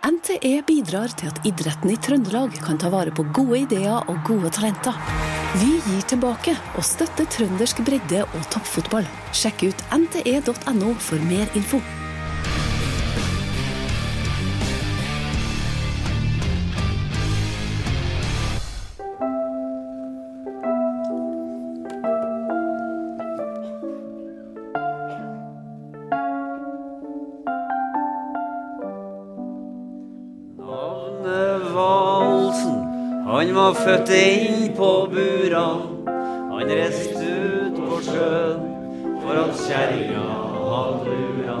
NTE bidrar til at idretten i Trøndelag kan ta vare på gode ideer og gode talenter. Vi gir tilbake og støtter trøndersk bredde og toppfotball. Sjekk ut nte.no for mer info. Han var inn på buran. Han reiste ut på sjøen for at kjerringa hadde lura.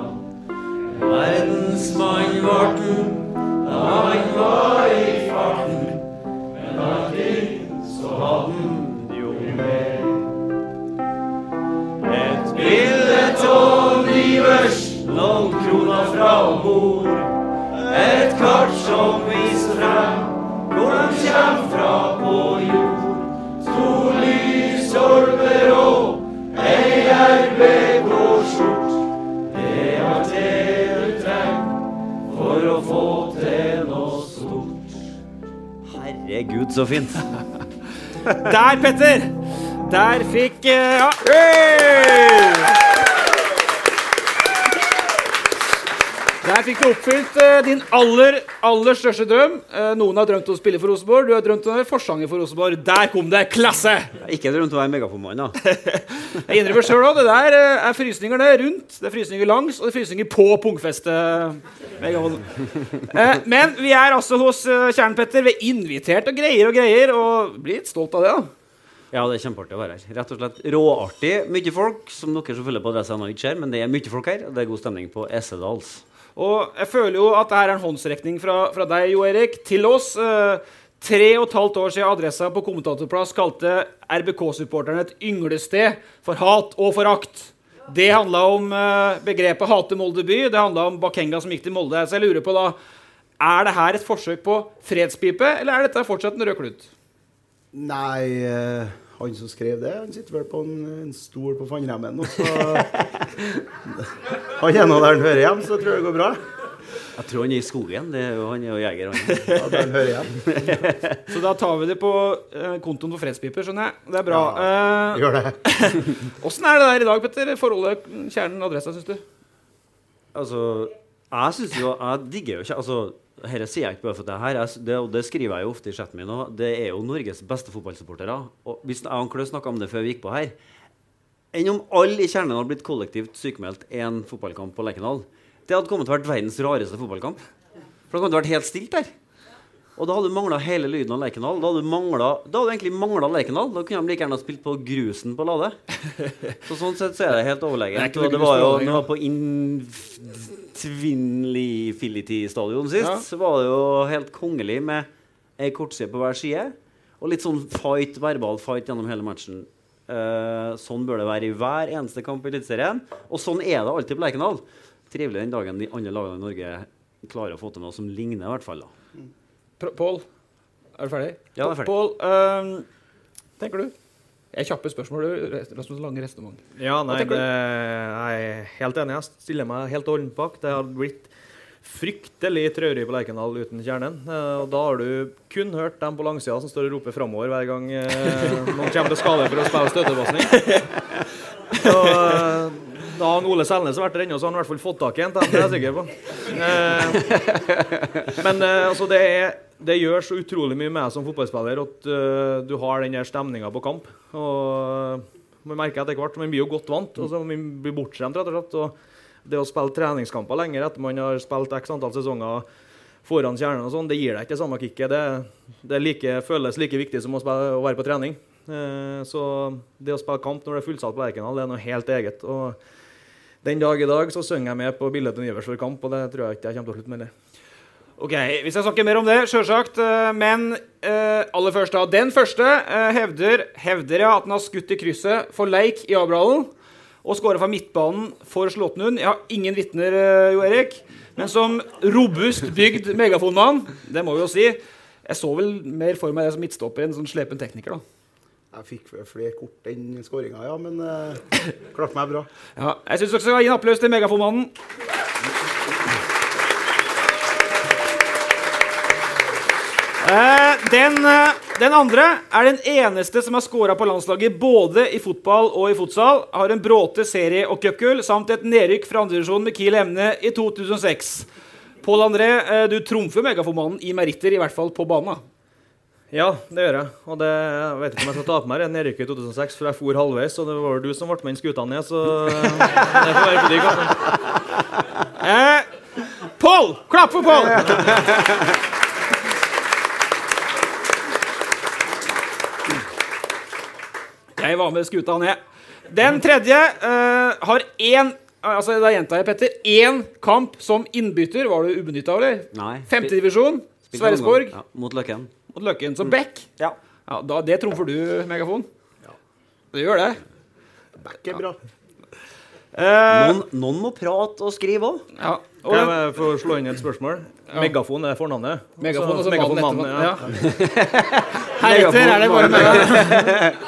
Verdensmann vart Herregud, så fint. Der, Petter! Der fikk eh, Ja. Der fikk du oppfylt uh, din aller, aller største drøm. Uh, noen har drømt om å spille for Rosenborg, du har drømt om å være forsanger for Rosenborg. Der kom det! Klasse! Ikke drømt om å være megafonmann, da. Jeg innrømmer sjøl òg, det der uh, er frysninger det rundt, det er frysninger langs, og det er frysninger på pungfestet. Men vi er altså hos eh, Kjernen, Petter. Vi er invitert og greier og greier, og blir litt stolt av det, da. Ja, det er kjempeartig å være her. Rett og slett råartig. Mye folk, som dere som følger på adressa ennå ikke ser, men det er mye folk her, og det er god stemning på Essedals. Og jeg føler jo at det her er en håndsrekning fra, fra deg, Jo Erik, til oss. Eh, tre og et halvt år siden adressa på kommentatorplass kalte RBK-supporterne et ynglested for hat og forakt. Det handla om eh, begrepet 'hate Molde by'. Det handla om Bakenga som gikk til Molde. Så jeg lurer på da Er det her et forsøk på fredspipe, eller er dette fortsatt en rød klut? Nei, eh, han som skrev det, han sitter vel på en, en stol på Fannremmen Og så Han er nå der han hører hjemme, så tror jeg det går bra. Jeg tror han er i skogen. Det er jo, han er jo jeger, han. Ja, der han hører hjem. Så da tar vi det på eh, kontoen for fredspiper, skjønner jeg. Det er bra. Eh, Gjør det. Åssen er det der i dag, Petter? Forholdet kjernen adressa, syns du? Altså, jeg syns jo Jeg digger jo ikke Altså, dette sier jeg ikke bare for det her, det, det skriver jeg jo ofte i chatten min òg. Det er jo Norges beste fotballsupportere. Og hvis jeg og Klø snakka om det før vi gikk på her Enn om alle i kjernen hadde blitt kollektivt sykemeldt én fotballkamp på Lerkendal. Det hadde kommet til å vært verdens rareste fotballkamp. For det hadde kommet til å vært helt stilt der. Og da hadde du mangla hele lyden av Lerkendal. Da hadde du, manglet, da hadde du egentlig mangla Lerkendal. Da kunne de like gjerne spilt på grusen på Lade. Så sånn sett så er det helt er overlegent. Og det var jo når det var på Infinity-stadion sist, Ja. så var det jo helt kongelig med ei kortside på hver side. Og litt sånn fight, verbal fight gjennom hele matchen. Uh, sånn bør det være i hver eneste kamp i Eliteserien. Og sånn er det alltid på Lerkendal. Trivelig den dagen de andre lagene i Norge klarer å få til noe som ligner, i hvert fall. da. Pål, er du ferdig? Ja, jeg er ferdig. Pål, øhm, tenker du? Jeg kjappe spørsmål, du. Rasmus Lange restement. Ja, nei, det, jeg er helt enig. Jeg stiller meg helt ordentlig bak. Det har blitt fryktelig traurig på Lerkendal uten kjernen. Eh, Og da har du kun hørt dem på langsida som står og roper framover hver gang eh, noen kommer til skade for å spille støtepasning. Eh, da har Ole Selnes vært der ennå, så har han i hvert fall fått tak i en. Det er jeg sikker på. Men altså, det, er, det gjør så utrolig mye med deg som fotballspiller at uh, du har den der stemninga på kamp. Og man merker etter hvert Man blir jo godt vant. og så Man blir bortskjemt, rett og slett. Og det å spille treningskamper lenger etter man har spilt x antall sesonger foran kjernen, og sånn, det gir deg ikke det samme kicket. Det, det like, føles like viktig som å, spille, å være på trening. Uh, så det å spille kamp når det er fullsatt på Lerkendal, det er noe helt eget. Og den dag i dag så synger jeg med på bildet til Nivers for kamp, og det tror jeg ikke jeg kommer til å slutte med. det. Ok, Vi skal snakke mer om det, sjølsagt. øh, Men øh, aller først, da. Den første øh, hevder, hevder jeg at han har skutt i krysset for leik i Abrahallen og skåra fra midtbanen for Slåttenhund. Jeg har ingen vitner, øh, Jo Erik. Men som robust bygd megafonmann, det må vi jo si Jeg så vel mer for meg det som midtstopper enn sånn slepen tekniker, da. Jeg fikk flere kort enn skåringa, ja, men uh, klarte meg bra. Ja, jeg syns dere skal gi en applaus til megafonmannen. Den, eh, den andre er den eneste som har scora på landslaget både i fotball og i fotsal. Har en bråte serie- og cupgull samt et nedrykk fra andredivisjon med Kiel Emne i 2006. Pål André, eh, du trumfer megafonmannen i meritter, i hvert fall på banen. Ja, det gjør jeg. Og det, jeg vet ikke om jeg skal ta på meg det nedrykket i 2006, for jeg for halvveis, og det var du som ble med inn skuta ned, så det får være på deg. altså. Eh, Pål! Klapp for Pål! Jeg var med skuta ned. Den tredje uh, har én Altså, da gjentar jeg, Petter. Én kamp som innbytter. Var du ubenytta, eller? Nei. Femtedivisjon. Sverresborg. Ja, mot Løkken. Mot Løkken. Så back. Ja. Ja, da, det trumfer du, Megafon. Det gjør det. Beck er bra. Eh, Noen, noen må prate og skrive òg. ja. Og Kan jeg få slå inn et spørsmål? Megafon er fornavnet. Megafon, Så- altså megafon, mannen ja. Heretter er det bare meg.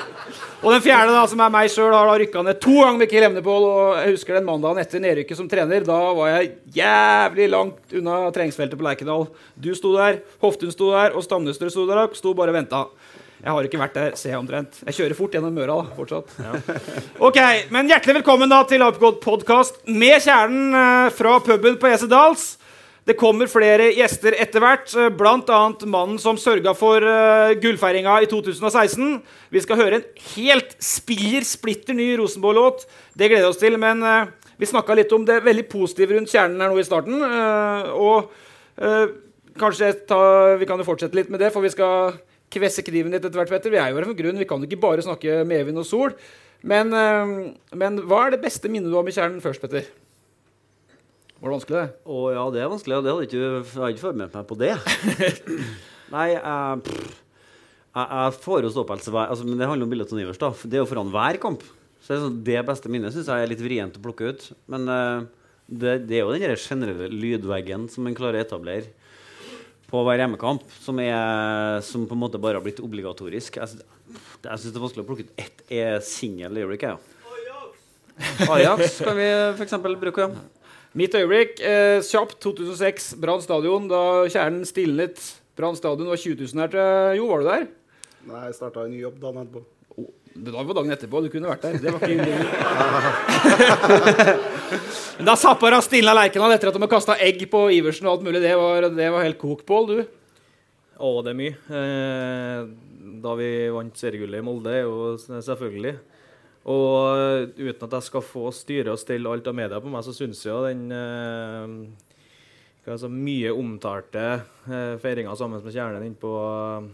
Og den fjerde, da, som er meg sjøl, har da rykka ned to ganger med Kiel Emnepål. Og jeg husker den mandagen etter nedrykket som trener. Da var jeg jævlig langt unna treningsfeltet på Lerkendal. Du sto der, Hoftun sto der, og Stamnestrø sto der. og Sto bare og venta. Jeg har ikke vært der, ser jeg omtrent. Jeg kjører fort gjennom Møra da, fortsatt. Ok, men Hjertelig velkommen da til Upgold podkast med kjernen eh, fra puben på Esedals. Det kommer flere gjester etter hvert, eh, bl.a. mannen som sørga for uh, gullfeiringa i 2016. Vi skal høre en helt spiller, splitter ny Rosenborg-låt. Det gleder vi oss til. Men eh, vi snakka litt om det veldig positive rundt kjernen her nå i starten. eh, og eh, kanskje ta, vi kan jo fortsette litt med det, for vi skal kvesse kniven litt etter hvert. Petter. Vi er jo her for grunn. Vi kan jo ikke bare snakke medvind og sol. Men, eh, men hva er det beste minnet du har med kjernen først, Petter? Var det vanskelig. Å ja, det er vanskelig. og det hadde ikke, Jeg hadde ikke forberedt meg på det. Nei, jeg, pff, jeg, jeg får jo ståpels hver altså, Men det handler om bildet til Nivers. da. Det er jo foran hver kamp. Så det, er sånn, det beste minnet syns jeg er litt vrient å plukke ut. Men eh, det, det er jo den generelle lydveggen som en klarer å etablere på hver hjemmekamp, som, er, som på en måte bare har blitt obligatorisk. Jeg, jeg syns det er vanskelig å plukke ut ett e singel øyeblikk. jeg, Ja. Ajax kan vi f.eks. bruke. Ja. Mitt øyeblikk, eh, kjapt, 2006, Brann stadion. Da kjernen stilnet Brann stadion. Var 20 000 her til Jo, var du der? Nei, jeg starta en ny jobb dagen etterpå. Det var dagen etterpå. Du kunne vært der. Det var ikke Men Da Zappara stilna Lerkendal etter at de har kasta egg på Iversen og alt mulig. Det var, det var helt kokpål, Du? Å, det er mye. Eh, da vi vant seriegullet i Molde, er jo selvfølgelig. Og eh, uten at jeg skal få styre og stelle alt av media på meg, så syns jeg jo den eh, hva er så mye omtalte eh, feiringa sammen med Kjernen innpå på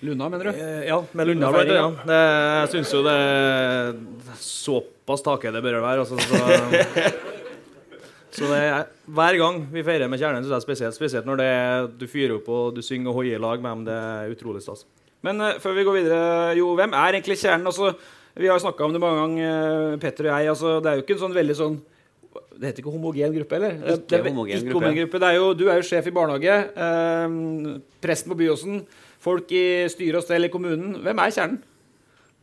Luna, mener du? Eh, ja, med Lunna. blant Lundafeiringa. annet. Det, jeg syns jo det Såpass take det bør være. Altså, så, så det er, hver gang vi feirer med Kjernen, syns jeg er spesielt. Spesielt når det, du fyrer opp og du synger og hoier i lag med dem. Det er utrolig stas. Men eh, før vi går videre, jo, hvem er egentlig kjernen? Altså, vi har snakka om det mange ganger, eh, Petter og jeg. Altså, det er jo ikke en sånn veldig sånn Det heter ikke homogen gruppe, eller? Ikke det homogen ikke gruppe. homogen gruppe. Det er jo, du er jo sjef i barnehage. Eh, presten på Byåsen. Folk i styre og stell i kommunen. Hvem er kjernen?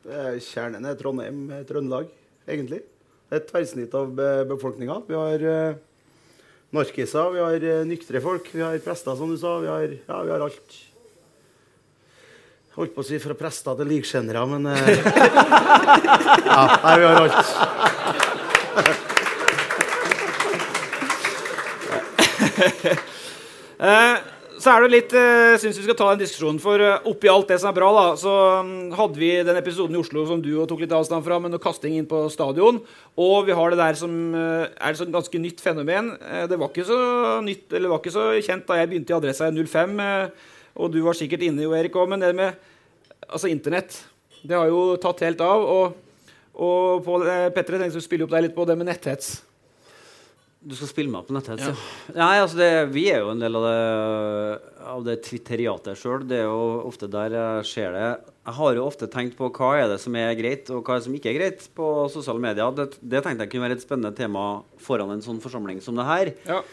Det er Kjernen er Trondheim, eh, Trøndelag, egentlig. Det er et tverrsnitt av be befolkninga. Vi har eh, narkiser, vi har eh, nyktre folk, vi har prester, som du sa. Vi har, ja, vi har alt. Holdt på å si fra prester til likskjennere, men uh, Ja, nei, vi har alt. Eh, så er det litt jeg synes vi skal ta en diskusjon, for eh, oppi alt det som er bra, da, så mm, hadde vi den episoden i Oslo som du tok litt avstand fra, med noe kasting inn på stadion. Og vi har det der som eh, er et ganske nytt fenomen. Eh, det var ikke så nytt, eller var ikke så kjent da jeg begynte i Adressa i 05, eh, og du var sikkert inne, jo, Erik òg, men det med altså internett, det har jo tatt helt av. Og, og Pål, eh, Petter, jeg tenkte å spille opp deg litt på det med netthets. Du skal spille meg på netthets, ja. Nei, altså det, vi er jo en del av det, av det twitteriatet sjøl. Det er jo ofte der jeg ser det. Jeg har jo ofte tenkt på hva er det som er greit, og hva er det som ikke er greit på sosiale medier. Det, det tenkte jeg kunne være et spennende tema foran en sånn forsamling som det her. Ja.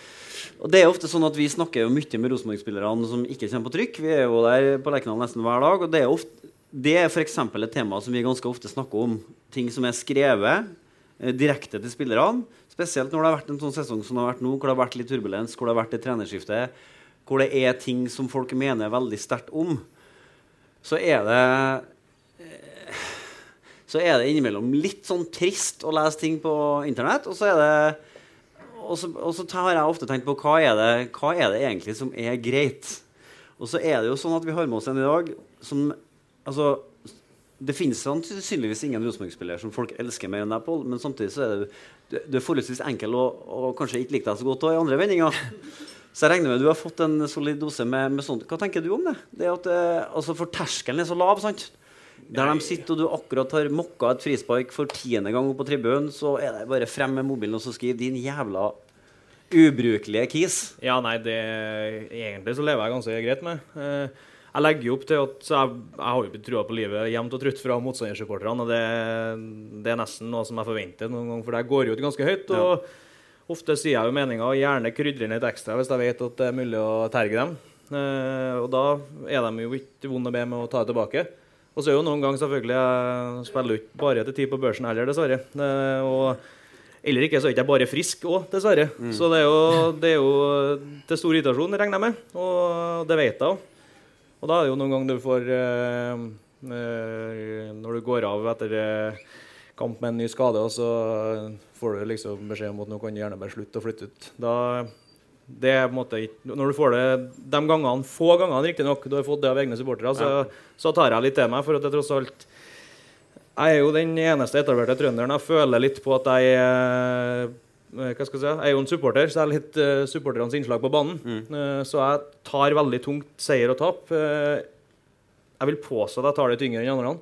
Og det er ofte sånn at Vi snakker jo mye med Rosenborg-spillerne som ikke kommer på trykk. Vi er jo der på Lerkendal nesten hver dag. og Det er, ofte, det er f.eks. et tema som vi ganske ofte snakker om. Ting som er skrevet eh, direkte til spillerne. Spesielt når det har vært en sånn sesong som det har vært nå, hvor det har vært litt turbulens, hvor det har vært et trenerskifte, hvor det er ting som folk mener veldig sterkt om. Så er det eh, så er det innimellom litt sånn trist å lese ting på internett. Og så er det og så, og så har jeg ofte tenkt på hva er, det, hva er det egentlig som er greit. Og så er det jo sånn at vi har med oss en i dag som altså, Det finnes sannsynligvis ingen Rosenborg-spiller som folk elsker mer enn deg, Pål, men samtidig så er det, du, er forholdsvis enkel og, og kanskje ikke liker deg så godt i andre vendinger. Så jeg regner med du har fått en solid dose med, med sånt. Hva tenker du om det? det at, eh, altså For terskelen er så lav, sant? Der de sitter, og du akkurat har mokka et frispark for tiende gang opp på tribunen, så er det bare frem med mobilen og så skriv 'din jævla ubrukelige kis'. Ja, nei, det Egentlig så lever jeg ganske greit med. Eh, Jeg legger jo opp til at jeg, jeg har jo blitt trua på livet jevnt og trutt fra motstandersupporterne, og det, det er nesten noe som jeg forventer noen ganger, for det går jo ut ganske høyt. og Ofte sier jeg jo meninga, og gjerne krydrer litt ekstra hvis jeg vet at det er mulig å terge dem. Eh, og da er de jo ikke vonde å be med å ta det tilbake. Og så er jo noen ganger selvfølgelig Jeg spiller ikke bare til tid på børsen heller, dessverre. Eh, og eller ikke, så er ikke jeg bare frisk òg, dessverre. Så det er, jo, det er jo til stor irritasjon, regner jeg med. Og det vet jeg òg. Og da er det jo noen ganger du får eh, eh, Når du går av etter eh, kamp med en ny skade, og så får du liksom beskjed om at nå kan du gjerne bare slutte å flytte ut. Da det er på en måte Når du får det de gangene, få gangene riktignok, du har fått det av egne supportere, så, så tar jeg litt til meg. For at jeg tross alt jeg er jo den eneste etablerte trønderen jeg føler litt på at jeg eh, hva skal jeg si? Jeg er jo en supporter, så jeg er litt uh, supporternes innslag på banen. Eh, så jeg tar veldig tungt seier og tap. Uh, jeg vil påstå at jeg tar det tyngre enn andre.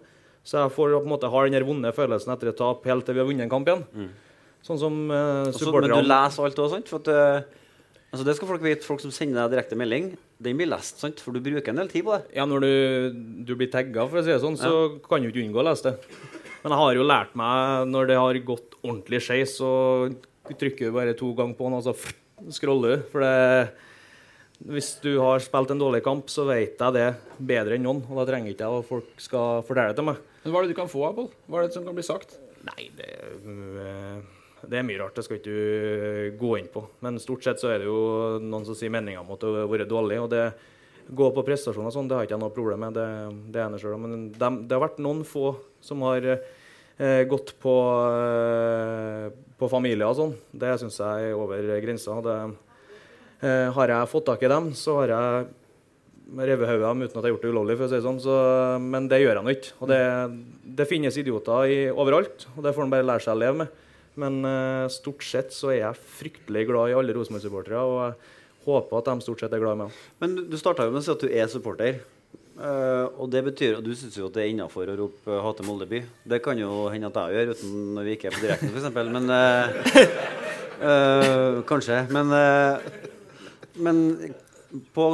Så jeg får på en måte ha den vonde følelsen etter et tap helt til vi har vunnet en kamp igjen. Sånn som uh, supporterne men du leser alt òg, sant? For at, eh, altså det skal folk vite, folk som sender deg direkte melding. Den blir lest, sant? For du bruker en del tid på det. Ja, når du, du blir tagga, for å si det sånn, så kan du ikke unngå å lese det. Men jeg har jo lært meg, når det har gått ordentlig skeis, så trykker du bare to ganger på den, og så scroller du. For det, hvis du har spilt en dårlig kamp, så vet jeg det bedre enn noen. Og da trenger ikke jeg at folk skal fortelle det til meg. Men Hva er det du kan få Pål? Hva er det som kan bli sagt? Nei, det, øh, det er mye rart. Det skal ikke du gå inn på. Men stort sett så er det jo noen som sier meninga om at det har vært dårlig. Og det gå på prestasjoner og sånn, det har ikke jeg noe problem med. Det, det ene selv, Men dem- det har vært noen få som har eh, gått på, eh, på familier og sånn. Det syns jeg er over grensa. Eh, har jeg fått tak i dem, så har jeg revet hodet av dem uten at jeg har gjort det ulovlig. for å si det sånn. Så, men det gjør jeg nå ikke. Og det, det finnes idioter i, overalt, og det får en bare lære seg å leve med. Men stort sett så er jeg fryktelig glad i alle Rosenborg-supportere. Og jeg håper at de stort sett er glad i meg. Men du starta jo med å si at du er supporter. Eh, og det betyr at du syns jo at det er innafor å rope uh, 'hate Moldeby'. Det kan jo hende at jeg gjør, uten når vi ikke er på direkten, f.eks. Men uh, uh, Kanskje. Men, eh, men på,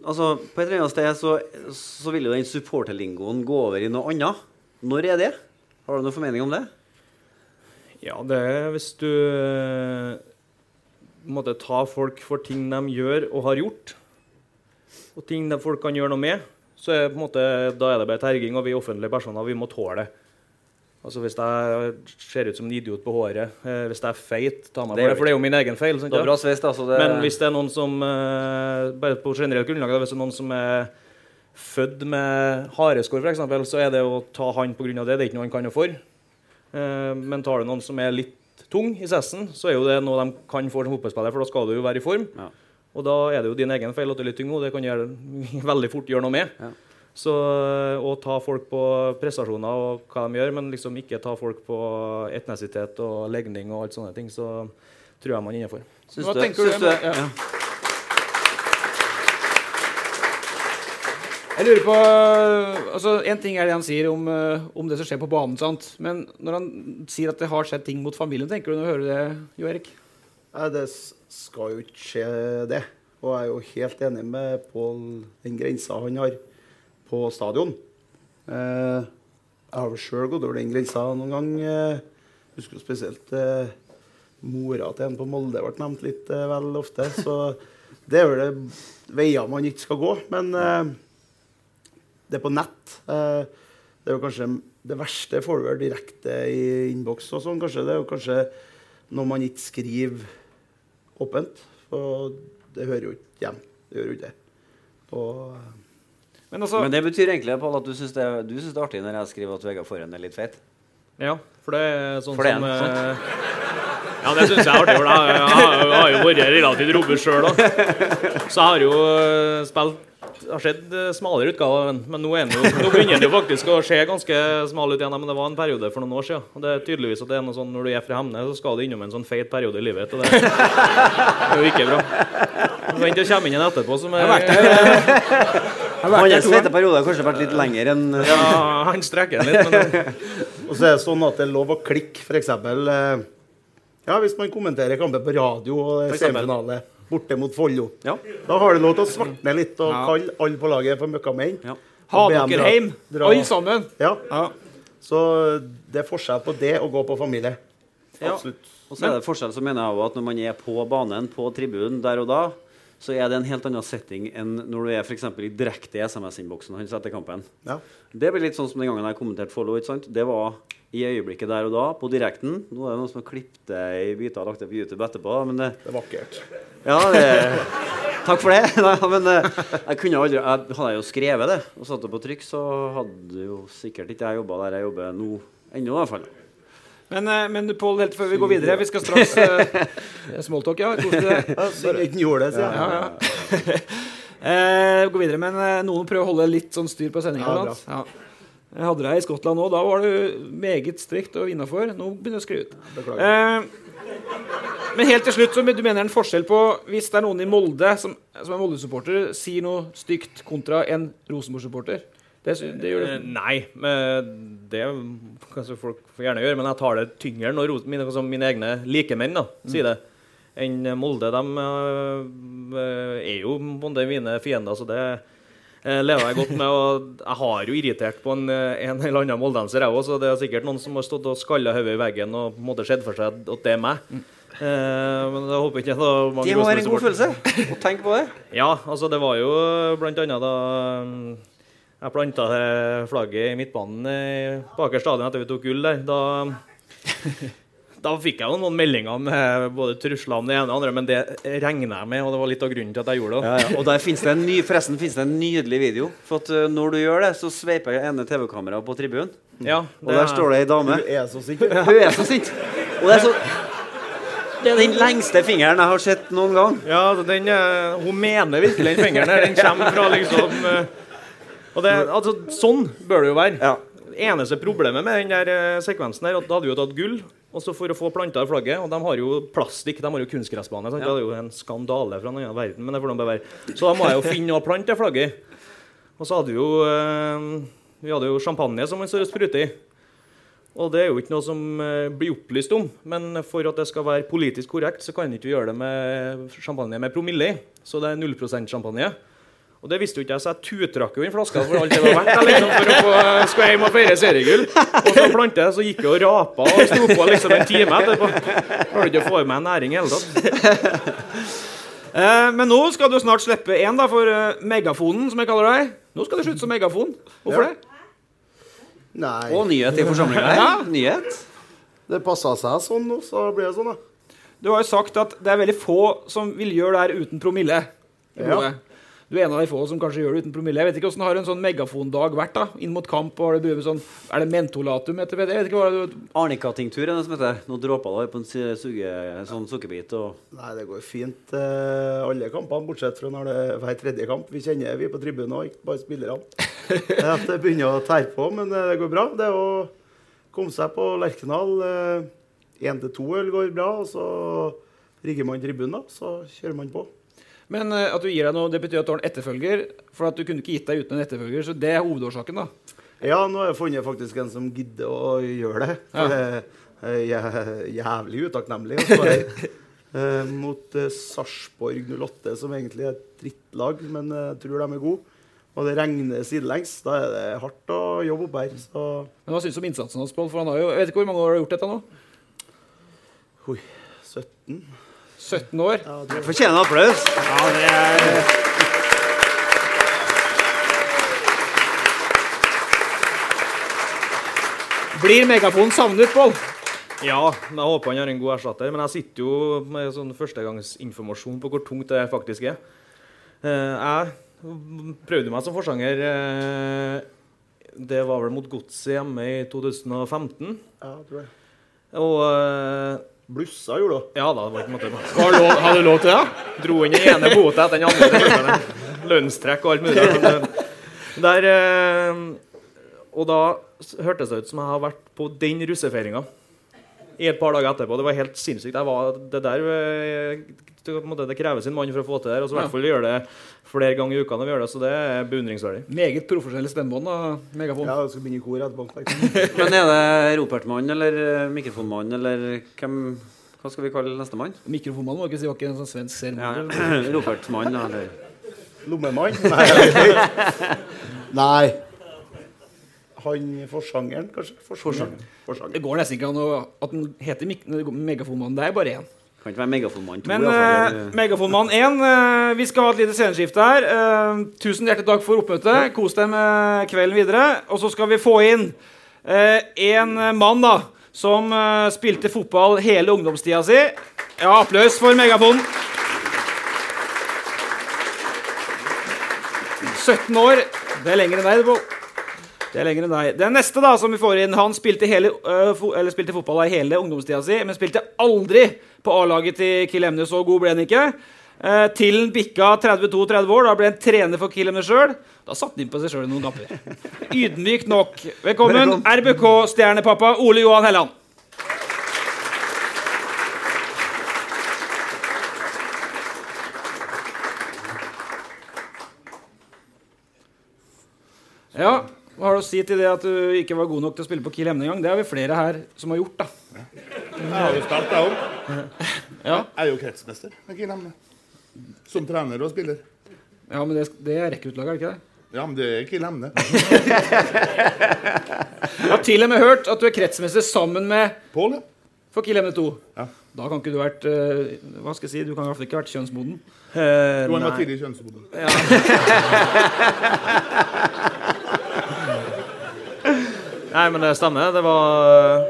altså, på et eller annet sted så, så vil jo den supporterlingoen gå over i noe annet. Når er det? Har du noen formening om det? Ja, det er hvis du eh, måtte ta folk for ting de gjør og har gjort, og ting de folk kan gjøre noe med, så er måte, da er det bare terging, og vi offentlige personer vi må tåle det. Altså Hvis jeg ser ut som en idiot på håret, eh, hvis jeg er feit, ta meg Det for det, for det er jo min egen feil. sant, ja? bra sveis, det- Men hvis det er noen som eh, Bare på generelt grunnlag, da, hvis det er noen som er født med hareskår, f.eks., så er det å ta han pga. det. Det er ikke noe han kan noe for. Eh, men tar du noen som er litt tung i sessen, så er jo det noe de kan få som fotballspiller, for da skal du jo være i form. Og da er det jo din egen feil at du er litt tung, og det kan gjøre, veldig fort gjøre noe med. Så eh, å ta folk på prestasjoner og hva de gjør, men liksom ikke ta folk på etnisitet og legning og alt sånne ting, så tror jeg man er innafor. Syns Hva du- tenker syns du- ja. Jeg lurer på altså En ting er det han sier om, eh, om det som skjer på banen. sant? Men når han sier at det har skjedd ting mot familien, tenker du når du hører det, Jo Erik? Nei, det skal jo ikke skje, det. Og jeg er jo helt enig med Pål den grensa han har på stadion. Eh, jeg har vel sjøl gått over den grensa noen gang. Eh, husker spesielt eh, mora til en på Molde ble nevnt litt eh, vel ofte. Så det er vel det veier man ikke skal gå. Men eh, det er på nett. Eh, det er jo kanskje det verste får du vel direkte i innboks og sånn. Kanskje det er jo kanskje når man ikke skriver åpent. For det hører jo ikke hjem. Det gjør jo ikke det. Og Men altså Men det betyr egentlig Paul, at du syns det, synes det er artig når jeg skriver at Vegard Forhen er litt feit? Ja, for det er sånn For det er som eh, Ja, det syns jeg er artig. For jeg har, jo vært relativt robust sjøl òg. Så jeg har jo eh, spilt har skjedd eh, smalere utgaver, av men nå, er den jo, nå begynner den jo faktisk å se ganske smal ut igjen. Men det var en periode for noen år siden. Og det er tydeligvis at det er noe sånn når du er fra Hemne, så skal du innom en sånn feit periode i livet. Og det, det er jo ikke bra. Vent til å komme inn en etterpå som er Hans feiteperiode har kanskje vært litt lenger enn Ja, han strekker den litt, men Og så er det sånn at det er lov å klikke, f.eks. Eh, ja, hvis man kommenterer kamper på radio og det semifinale borte mot Follo. Ja. Da har du lov til å svartne litt og Ja. kalle alle på laget for møkkamenn. Ha Og be dere hjem, alle sammen. Ja. Ja. Så det er forskjell på det og gå på familie. Ja. Absolutt. Og så er det forskjell, så mener jeg også at når man er på banen, på tribunen der og da, så er det en helt annen setting enn når du er for eksempel i direkte i SMS-innboksen hans etter kampen. Ja. Det blir litt sånn som den gangen jeg kommenterte Follo. ikke sant? Det var i øyeblikket der og da, på direkten. Nå er det noen som har klippet det i biter og lagt det på YouTube etterpå. Men det, Det er vakkert. ja, det, takk for det. Nei, men eh, jeg kunne aldri, jeg, hadde jeg jo skrevet det og satt det på trykk, så hadde jo sikkert ikke jeg jobba der jeg jobber nå ennå, i hvert fall. Men, eh, men Pål, helt før vi går videre Vi skal straks uh, Smalltalk, ja. Ja, Synd ikke gjorde det, sier jeg. Ja, ja. uh, gå videre, men uh, noen prøver å holde litt sånn styr på sendinga. Ja. Ja, Jeg hadde deg i Skottland òg. Da var du meget strikt og innafor. Nå begynner du å skrive ut. Beklager. Eh, men helt til slutt, så du mener en forskjell på hvis det er noen i Molde som, som er Molde-supporter, sier noe stygt kontra en Rosenborg-supporter? Det, det gjør Eh, det. Nei, det kan folk gjerne gjøre. Men jeg tar det tyngre når mine, altså mine egne likemenn da, sier det. Enn Molde. De øh, er jo mine fiender, så det eh, lever jeg godt med. Og jeg har jo irritert på en, eh, en eller annen moldenser, jeg òg. Så det er sikkert noen som har stått og skalla hodet i veggen og på en måte sett for seg at det er meg. Eh, men jeg håper ikke det er mange Det må være en god følelse å tenke på det. Ja, altså det var jo blant annet da mm, jeg planta flagget i midtbanen i- på stadion etter vi tok gull der. Da, da fikk jeg jo noen meldinger med både trusler om det ene og det andre, men det regner jeg med, og det var litt av grunnen til at jeg gjorde det. Ja, ja. Og der finnes det en ny, forresten finnes det en nydelig video. For at uh, når du gjør det, så sveiper jeg ene TV-kameraet på tribunen. Ja, Og der står det ei dame. Hun er så sint. Hun er så sint. Og det er så Det er den lengste fingeren jeg har sett noen gang. Ja, den, eh, hun mener virkelig den fingeren. Den kommer fra liksom eh, og det, altså, Sånn bør det jo være. Eneste problemet med den der eh, sekvensen der, at da hadde vi jo tatt gull. Og så for å få planta i flagget, og de har jo plastikk, de har jo kunstgressbane. Ja. Det er jo en skandale fra en annen verden, men det får de bare være. Så da må jeg jo finne noe å plante det flagget i. Og så hadde vi jo eh, Vi hadde jo champagne som man står og spruter i. Og det er jo ikke noe som eh, blir opplyst om. Men for at det skal være politisk korrekt, så kan vi ikke gjøre det med champagne med promille i. Så det er 0 champagne. Og det visste jo ikke jeg, så jeg tutrakk jo inn flaska for alt det var verdt. Liksom, for å få skulle hjem og feire seriegull. Og så plante jeg, så gikk jeg og rapa og sto på liksom en time etterpå. Klarte ikke å få i meg næring i hele tatt. Eh, men nå skal du snart slippe én for uh, megafonen, som jeg kaller deg. Nå skal du slutte som megafon. Hvorfor Ja. det? Nei. Og nyhet i forsamlinga. Ja. Nyhet. Det passa seg sånn nå, så blir det sånn, da. Du har jo sagt at det er veldig få som vil gjøre det her uten promille. i Ja. Du er en av de få som kanskje gjør det uten promille. Jeg vet ikke Hvordan har en sånn megafondag vært da, inn mot kamp? og har det med sånn, Er det mentolatum? etter Jeg vet ikke hva det Arnika-tinktur er det som heter. Noen dråper da på en suge, sånn sukkerbit. Og Nei, det går fint eh, alle kampene, bortsett fra når det er hver tredje kamp. Vi kjenner vi er på tribunen og ikke bare spillerne. Det er At det begynner å tære på, men eh, det går bra. Det å komme seg på Lerkendal. Én til to øl går bra, og så rigger man tribunen, da. Så kjører man på. Men eh, at du gir deg noe, det betyr at du har en etterfølger. For at du kunne ikke gitt deg uten en etterfølger. Så det er hovedårsaken, da. Ja, nå har jeg funnet faktisk en som gidder å gjøre det. For det er jævlig utakknemlig. å eh, mot eh, Sarpsborg 08, som egentlig er et drittlag, men eh, jeg tror de er gode. Og det regner sidelengs. Da er det hardt å jobbe opp her. Så Men hva syns du om innsatsen hans, Pål? For han har jo, jeg vet ikke hvor mange år har du gjort dette nå? Oi, 17? 17 år? Ja, du Fortjener en applaus. Ja, det er Blir megafonen savnet, Pål? Ja, men jeg håper han har en god erstatter. Men jeg sitter jo med sånn førstegangsinformasjon på hvor tungt det faktisk er. Eh, jeg prøvde meg som forsanger eh, Det var vel mot Godset hjemme i 2015. Ja, tror jeg. Og eh, Blussa gjorde du. Ja da, det var ikke måte på. Lov, har lov til det? Dro inn den ene bota etter den andre. Lønnstrekk og alt mulig. Men, eh, Der, eh, og da hørtes det ut som jeg har vært på den russefeiringa i et par dager etterpå. Det var helt sinnssykt. Jeg var, det der eh, det, måte, det krever sin mann for å få til det. Og så i hvert fall gjøre det flere ganger i uka når vi gjør det. Så det er beundringsverdig. Meget profesjonelle stemmebånd, da, megafon. Ja, jeg skal begynne i kor etterpå. Men er det Ropertmann eller eh, mikrofonmann eller hvem Hva skal vi kalle nestemann? Mikrofonmann må ikke si var ikke en sånn svensk Ja. Ropertmann, eller Lommemann? Nei. Nei. Han forsangeren, kanskje? Forsangeren. Forsanger. Det går nesten ikke an å, at den heter mik- Megafonmannen. Det er bare én. Kan ikke være megafonmann 2. Men eh, Megafonmann 1, eh, vi skal ha et lite sceneskifte her. Eh, tusen hjertelig takk for oppmøtet. Kos deg med kvelden videre. Og så skal vi få inn eh, en mann da, som eh, spilte fotball hele ungdomstida si. Ja, applaus for Megafon. 17 år. Det er lenger enn deg. Bo. Det er lenger enn deg. Den neste da, som vi får inn, han spilte, hele, øh, spilte fotball i hele ungdomstida si, men spilte aldri på A-laget til Kiel Emne. Så god ble han ikke. Eh, til han bikka 32-30 år. Da ble han trener for Kiel Emne sjøl. Da satte han inn på seg sjøl i noen kamper. Ydmykt nok. Velkommen, RBK-stjernepappa Ole Johan Helland. Ja, hva har du å si til det at du ikke var god nok til å spille på Kiel Emne engang? Det har vi flere her som har gjort, da. Jeg har jo spilt, jeg òg. Ja. Jeg er jo kretsmester med Kiel Emne. Som trener og spiller. Ja, men det, det er rekruttlaget, er det ikke det? Ja, men det er Kiel Emne. Jeg har til og med hørt at du er kretsmester sammen med Pål, ja. For Kiel Emne 2. Ja. Da kan ikke du vært uh, Hva skal jeg si? Du kan i hvert fall ikke vært kjønnsmoden. Uh, Jo, han var tidlig kjønnsmoden. Nei, men det stemmer. Det var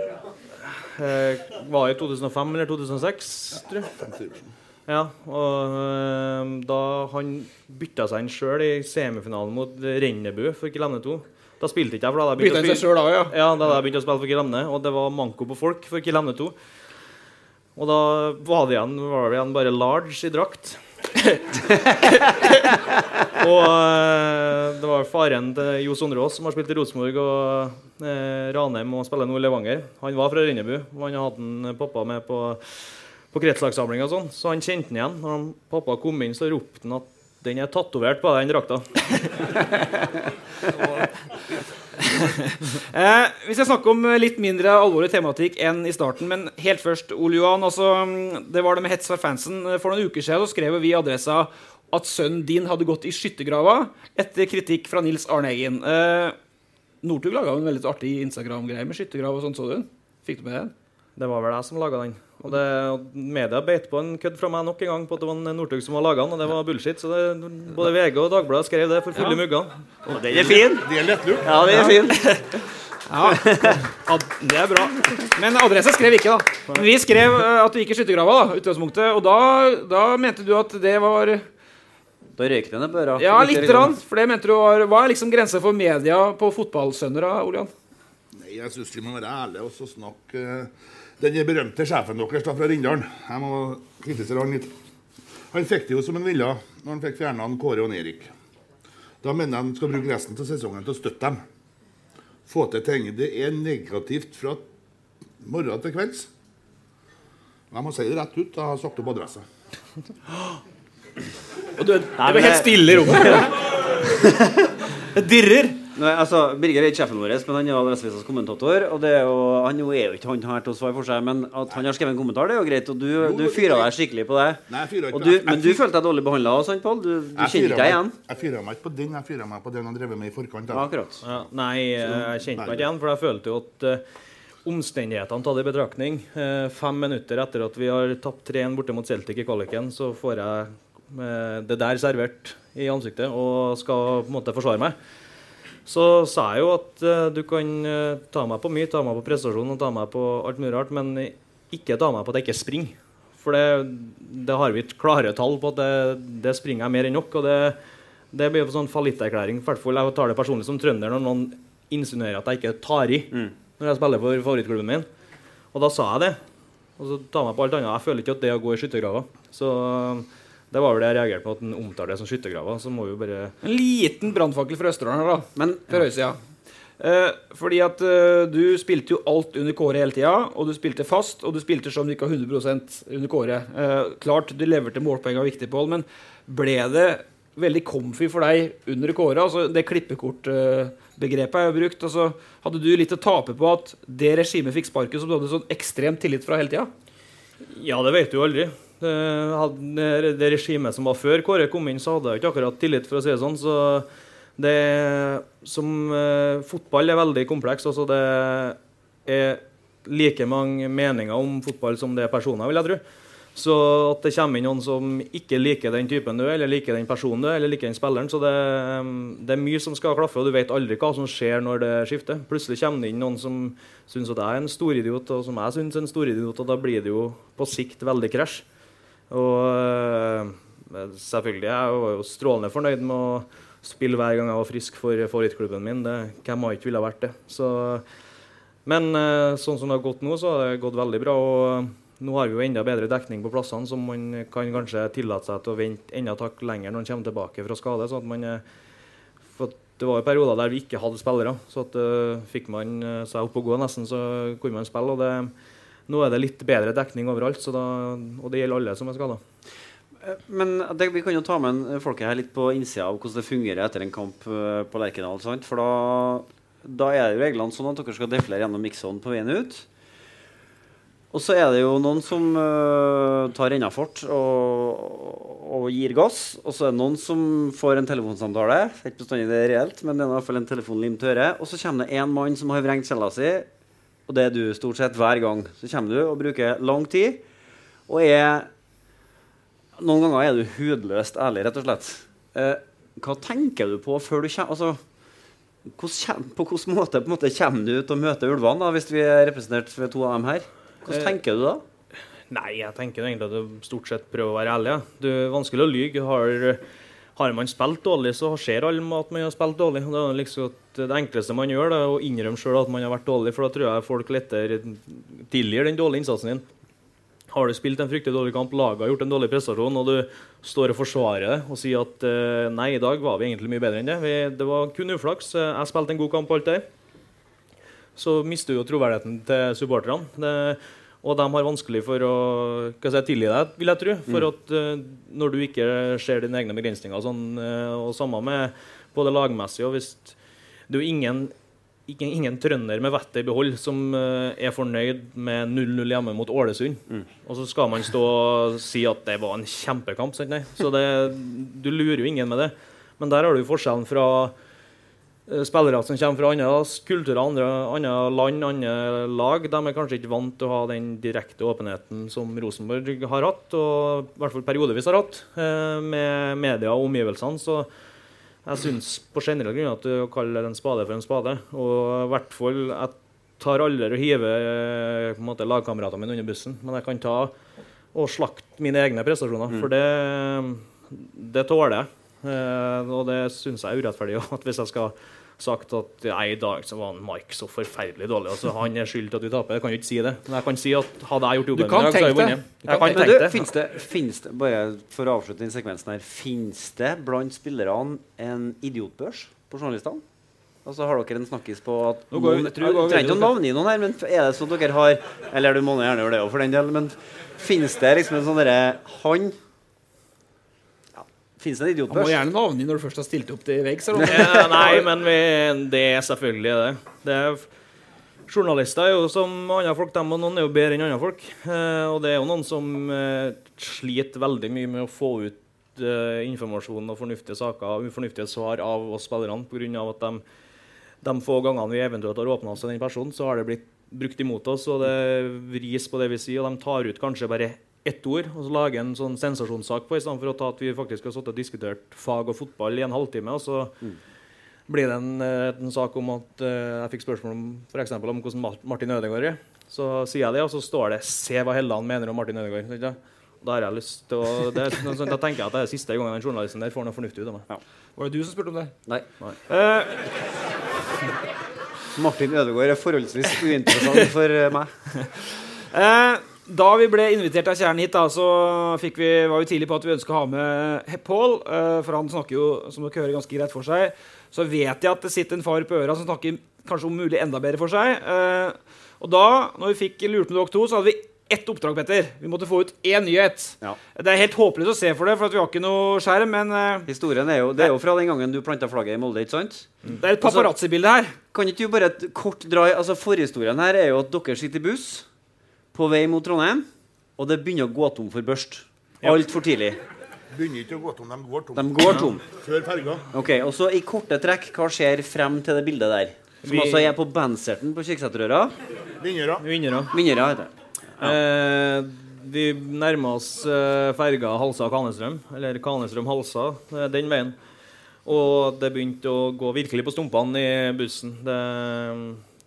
eh, Var i 2005 eller 2006, tror jeg. Ja, og eh, da han bytta seg inn sjøl i semifinalen mot Rennebu for Kilemne 2 Da spilte ikke jeg, for da hadde jeg begynt å da, ja. Ja, da hadde jeg begynt å spille for Kilemne, og det var manko på folk for Kilemne 2. Og da var det igjen, var det igjen bare large i drakt. og eh, det var faren til Jo Sondrås som har spilt i Rosenborg og eh, Ranheim og spiller nå i Levanger. Han var fra Rennebu. Han hadde en pappa med på, på kretslagssamling og sånn, så han kjente han igjen. Når han, pappa kom inn, så ropte han at den er tatovert på den drakta. Eh, vi skal snakke om litt mindre alvorlig tematikk enn i starten. Men helt først, Ole Johan. Altså, mm, det var det med hets for fansen. For noen uker siden så skrev vi i Adressa at sønnen din hadde gått i skyttergrava etter kritikk fra Nils Arne Eggen. Eh, Northug laga en veldig artig Instagram-greie med skyttergrav og sånn, så du den? Fikk du med den? Det var vel jeg som laga den. Og det, media beit på en kødd fra meg nok en gang på at det var en Northug som var laga den, og det var bullshit. Så det, både VG og Dagbladet skrev det for fulle Ja. mugger. Og den er fin! Det er lettlurt. Ja, den er fin. Ja, det er bra. Men adresse skrev ikke, da. Men vi skrev eh, at du gikk i skyttergrava, da, utgangspunktet. Og da, da mente du at det var Da røyk den i børa. Ja, lite grann. For det mente du var Hva er liksom grensa for media på fotballsønner, Jan? Nei, jeg syns vi må være ærlige og så snakke eh, Den berømte sjefen deres da, fra Rindalen Jeg må kritisere han litt. Han fikk det jo som han ville når han fikk fjerna Kåre og Erik. Da mener jeg han skal bruke resten av sesongen til å støtte dem. Få til ting. Det er negativt fra morgen til kvelds. Jeg må si det rett ut. Jeg har sagt opp adressa. Og du, det var helt stille i rommet. Det dirrer. Nei, altså, Birger er ikke sjefen vår, men han er jo Adresseavisas kommentator. Og det er jo, han er jo ikke han her til å svare for seg, men at han har skrevet en kommentar, det er jo greit. Og du, du fyra deg skikkelig på det. Nei, jeg ikke Og du, men jeg du følte deg dårlig behandla, sant, Pål? Du, du kjenner ikke deg igjen? Jeg fyrer meg ikke på den, jeg fyrer meg på den han drev med i forkant. da. Akkurat. Ja, nei, jeg kjente meg ikke igjen, for jeg følte jo at eh, omstendighetene tatt i betraktning eh, Fem minutter etter at vi har tapt 3-1 borte mot Celtic i kvaliken, så får jeg eh, det der servert i ansiktet og skal på en måte forsvare meg. Så sa jeg jo at uh, du kan uh, ta meg på mye, ta meg på prestasjon og ta meg på alt mulig rart, men ikke ta meg på at jeg ikke springer. For det, det har vi klare tall på at det, det springer jeg mer enn nok. og det det blir jo en sånn fallitterklæring. Jeg tar det personlig som trønder når noen insinuerer at jeg ikke tar i når jeg spiller for favorittklubben min. Og da sa jeg det. Og så tar meg på alt annet. Jeg føler ikke at det er å gå i skyttergrava. Så det var vel det jeg reagerte på, at han omtaler det som skyttergraver. Så må vi jo bare En liten brannfakkel fra Østerdalen her, da. Men Fra høyresida. Eh, fordi at eh, du spilte jo alt under Kåre hele tida, og du spilte fast, og du spilte som du ikke har 100% under Kåre. Eh, klart du leverte målpoeng av viktig, Pål, men ble det veldig comfy for deg under Kåre? Altså, det klippekortbegrepet er jo brukt. Altså, hadde du litt å tape på at det regimet fikk sparken som du hadde sånn ekstremt tillit fra hele tida? Ja, det vet du jo aldri. Hadde- det regimet som var før Kåre kom inn, så hadde jeg ikke akkurat tillit, for å si det sånn. Så det som eh, Fotball er veldig kompleks. Altså det er like mange meninger om fotball som det er personer, vil jeg tro. Så at det kommer inn noen som ikke liker den typen du er, eller liker den personen du er, eller liker den spilleren Så det, det er mye som skal klaffe, og du vet aldri hva som skjer når det skifter. Plutselig kommer det inn noen som syns at jeg er en storidiot, og som jeg syns er en storidiot, og da blir det jo på sikt veldig krasj. Og øh, selvfølgelig, jeg var jo strålende fornøyd med å spille hver gang jeg var frisk for favorittklubben min. Det, hvem har ikke ville vært det? Så, men øh, sånn som det har gått nå, så har det gått veldig bra. og nå har vi jo enda bedre dekning på plassene, så man kan kanskje tillate seg til å vente enda takk lenger når man kommer tilbake fra skade. sånn at man for det var jo perioder der vi ikke hadde spillere. Så at, uh, fikk man seg opp og gå nesten, så kunne man spille. og det, Nå er det litt bedre dekning overalt, da, og det gjelder alle som er skada. Men det, vi kan jo ta med folket her litt på innsida av hvordan det fungerer etter en kamp eh, på Lerkendal. sant? For da, da er jo reglene sånn at dere skal defilere gjennom mixzone på veien ut. Og så er det jo noen som uh, tar rennafart og, og gir gass. Og så er det noen som får en telefonsamtale. Ikke bestandig det er reelt, men det er i hvert fall en telefon limt til øret. Og så kommer det en mann som har vrengt cella si, og det er du stort sett hver gang. Så kommer du og bruker lang tid og er Noen ganger er du hudløst ærlig, rett og slett. Eh, hva tenker du på før du kommer altså, hvordan, På hvilken måte, på måte kommer du ut og møter ulvene, da, hvis vi er representert ved to av dem her? Hvordan Eh, tenker du da? Nei, jeg tenker egentlig at du stort sett prøver å være ærlig. Ja. Du er vanskelig å lyge. Du Har, har man spilt dårlig, så ser alle at man har spilt dårlig. Det liksom det enkleste man gjør, det er å innrømme sjøl at man har vært dårlig, for da tror jeg folk lettere tilgir den dårlige innsatsen din. har du spilt en fryktelig dårlig kamp, laget har gjort en dårlig prestasjon, og du står og forsvarer det og sier at eh, nei, i dag var vi egentlig mye bedre enn det. Vi, det var kun uflaks. Jeg spilte en god kamp, alt det. Så mister du jo troverdigheten til supporterne. Det- Og de har vanskelig for å hva si, tilgi deg, vil jeg tro. For Mm. at uh, når du ikke ser dine egne begrensninger, sånn, uh, og samme med både lagmessig og hvis Det er jo ingen ingen, ingen trønder med vettet i behold som uh, er fornøyd med 0-0 hjemme mot Ålesund. Og så skal man stå og si at det var en kjempekamp. Sant? Nei. Så det, du lurer jo ingen med det. Men der har du forskjellen fra spillere som kommer fra andre kulturer, andre, andre land, andre lag. De er kanskje ikke vant til å ha den direkte åpenheten som Rosenborg har hatt, og i hvert fall periodevis har hatt, eh, med media og omgivelsene. Så jeg syns på generell grunn at du kaller en spade for en spade. Og i hvert fall jeg tar aldri og hiver eh, på lagkameratene mine under bussen, men jeg kan ta og slakte mine egne prestasjoner. For det, det tåler jeg. Eh, og det syns jeg er urettferdig. At hvis jeg skal sagt at ja, i dag så var Mike så forferdelig dårlig, altså han er skyld til at vi taper. Jeg kan jo ikke si det. Men jeg kan si at hadde jeg gjort jobben min så hadde jeg vunnet. det. Du kan tenke det. finnes det, finnes det, bare for å avslutte den sekvensen her, finnes det blant spillerne en idiotbørs på journalistene? Altså Har dere en snakkis på at Nå går noen, tror trenger ikke å navngi noen her, men er det sånn at dere har Eller du må gjerne gjøre det òg, for den del, men finnes det liksom en sånn derre Han Finnes en idiotbørs. Han må gjerne navngi når du først har stilt opp til veggs. Ja, nei, men vi, det er selvfølgelig det. det er, journalister er jo som andre folk, dem, og noen er jo bedre enn andre folk. Eh, og det er jo noen som eh, sliter veldig mye med å få ut eh, informasjon og fornuftige saker, ufornuftige svar av oss spillerne, pga. at de, de få gangene vi eventuelt har åpna oss til den personen, så har det blitt brukt imot oss, og det vris på det vi sier, og de tar ut kanskje bare ett ord og så lager en sånn sensasjonssak på, i stedet for å ta at vi faktisk har sittet og diskutert fag og fotball i en halvtime. og så blir det en, eh, en sak om at uh, jeg fikk spørsmål om, for eksempel, om hvordan Martin Ødegaard er. Så sier jeg det, og så står det 'Se hva Helland mener om Martin Ødegaard'. Da har jeg lyst til å det, er Da tenker jeg at det er siste gangen den journalisten der får noe fornuftig ut av meg. Var det du som spurte om det? Nei. Eh, Martin Ødegaard er forholdsvis uinteressant for meg. Eh, da vi ble invitert av Kjernen hit, da, så vi, var vi tidlig på at vi ønska å ha med Pål. Eh, for han snakker jo, som dere hører, ganske greit for seg. Så vet jeg at det sitter en far på øra som snakker kanskje om mulig enda bedre for seg. Eh, og da, når vi fikk lurt med dere to, så hadde vi ett oppdrag, Petter. Vi måtte få ut én nyhet. Ja. Det er helt håpløst å se for det, for at vi har ikke noe skjerm, men eh, Historien er jo, Det er jo fra den gangen du planta flagget i Molde, ikke sant? det er et paparazzi-bilde her. Kan ikke du bare et kort dra i- altså Forhistorien her er jo at dere sitter i buss på vei mot Trondheim, og det begynner å gå tom for børst. Altfor tidlig. Begynner ikke å gå tom, de går tom. De går tom. Før ferga. Ok, og så I korte trekk, hva skjer frem til det bildet der? Som altså er på Banserten på Kyrksæterøra. Vinnere. Vinnere. Vinnere heter det. Eh, vi nærmer oss eh, ferga Halsa-Kanestrøm, eller Kanestrøm-Halsa, eh, den veien. Og det begynte å gå virkelig på stumpene i bussen. Det,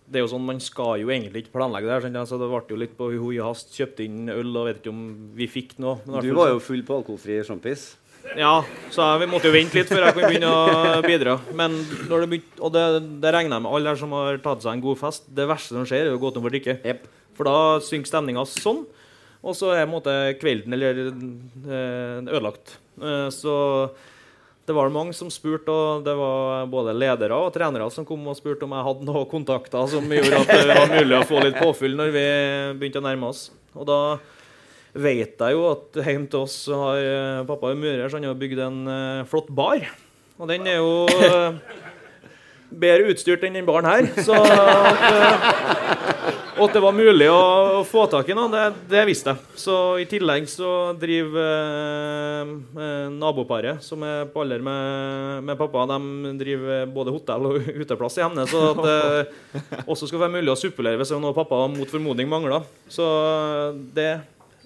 det er jo sånn, Man skal jo egentlig ikke planlegge det her. så Altså, det ble jo litt på hui hast. Kjøpte inn øl og vet ikke om vi fikk noe. men Du var jo full på alkoholfri sjampis. Ja, så vi måtte jo vente litt før jeg kunne begynne å bidra. Men når det begynte, Og det, det regner jeg med alle her som har tatt seg en god fest. Det verste som skjer, er å gå tom for drikke. Yep. For da synker stemninga sånn, og så er på en måte kvelden eller eh, ødelagt. Eh, så det var mange som spurte, og det var både ledere og trenere som kom og spurte om jeg hadde noen kontakter som gjorde at det var mulig å få litt påfyll når vi begynte å nærme oss. Og da vet jeg jo at hjemme til oss har eh, pappa er murer, så han bygd en eh, flott bar. Og den er jo eh, bedre utstyrt enn den baren her. Så at, og at det var mulig å, å få tak i noe, det, det visste jeg. Så i tillegg så driver eh, eh, naboparet, som er på alder med, med pappa, de driver både hotell og uteplass i Hemne. Så at det også skal være mulig å supplere hvis det er noe pappa mot formodning mangler. Så det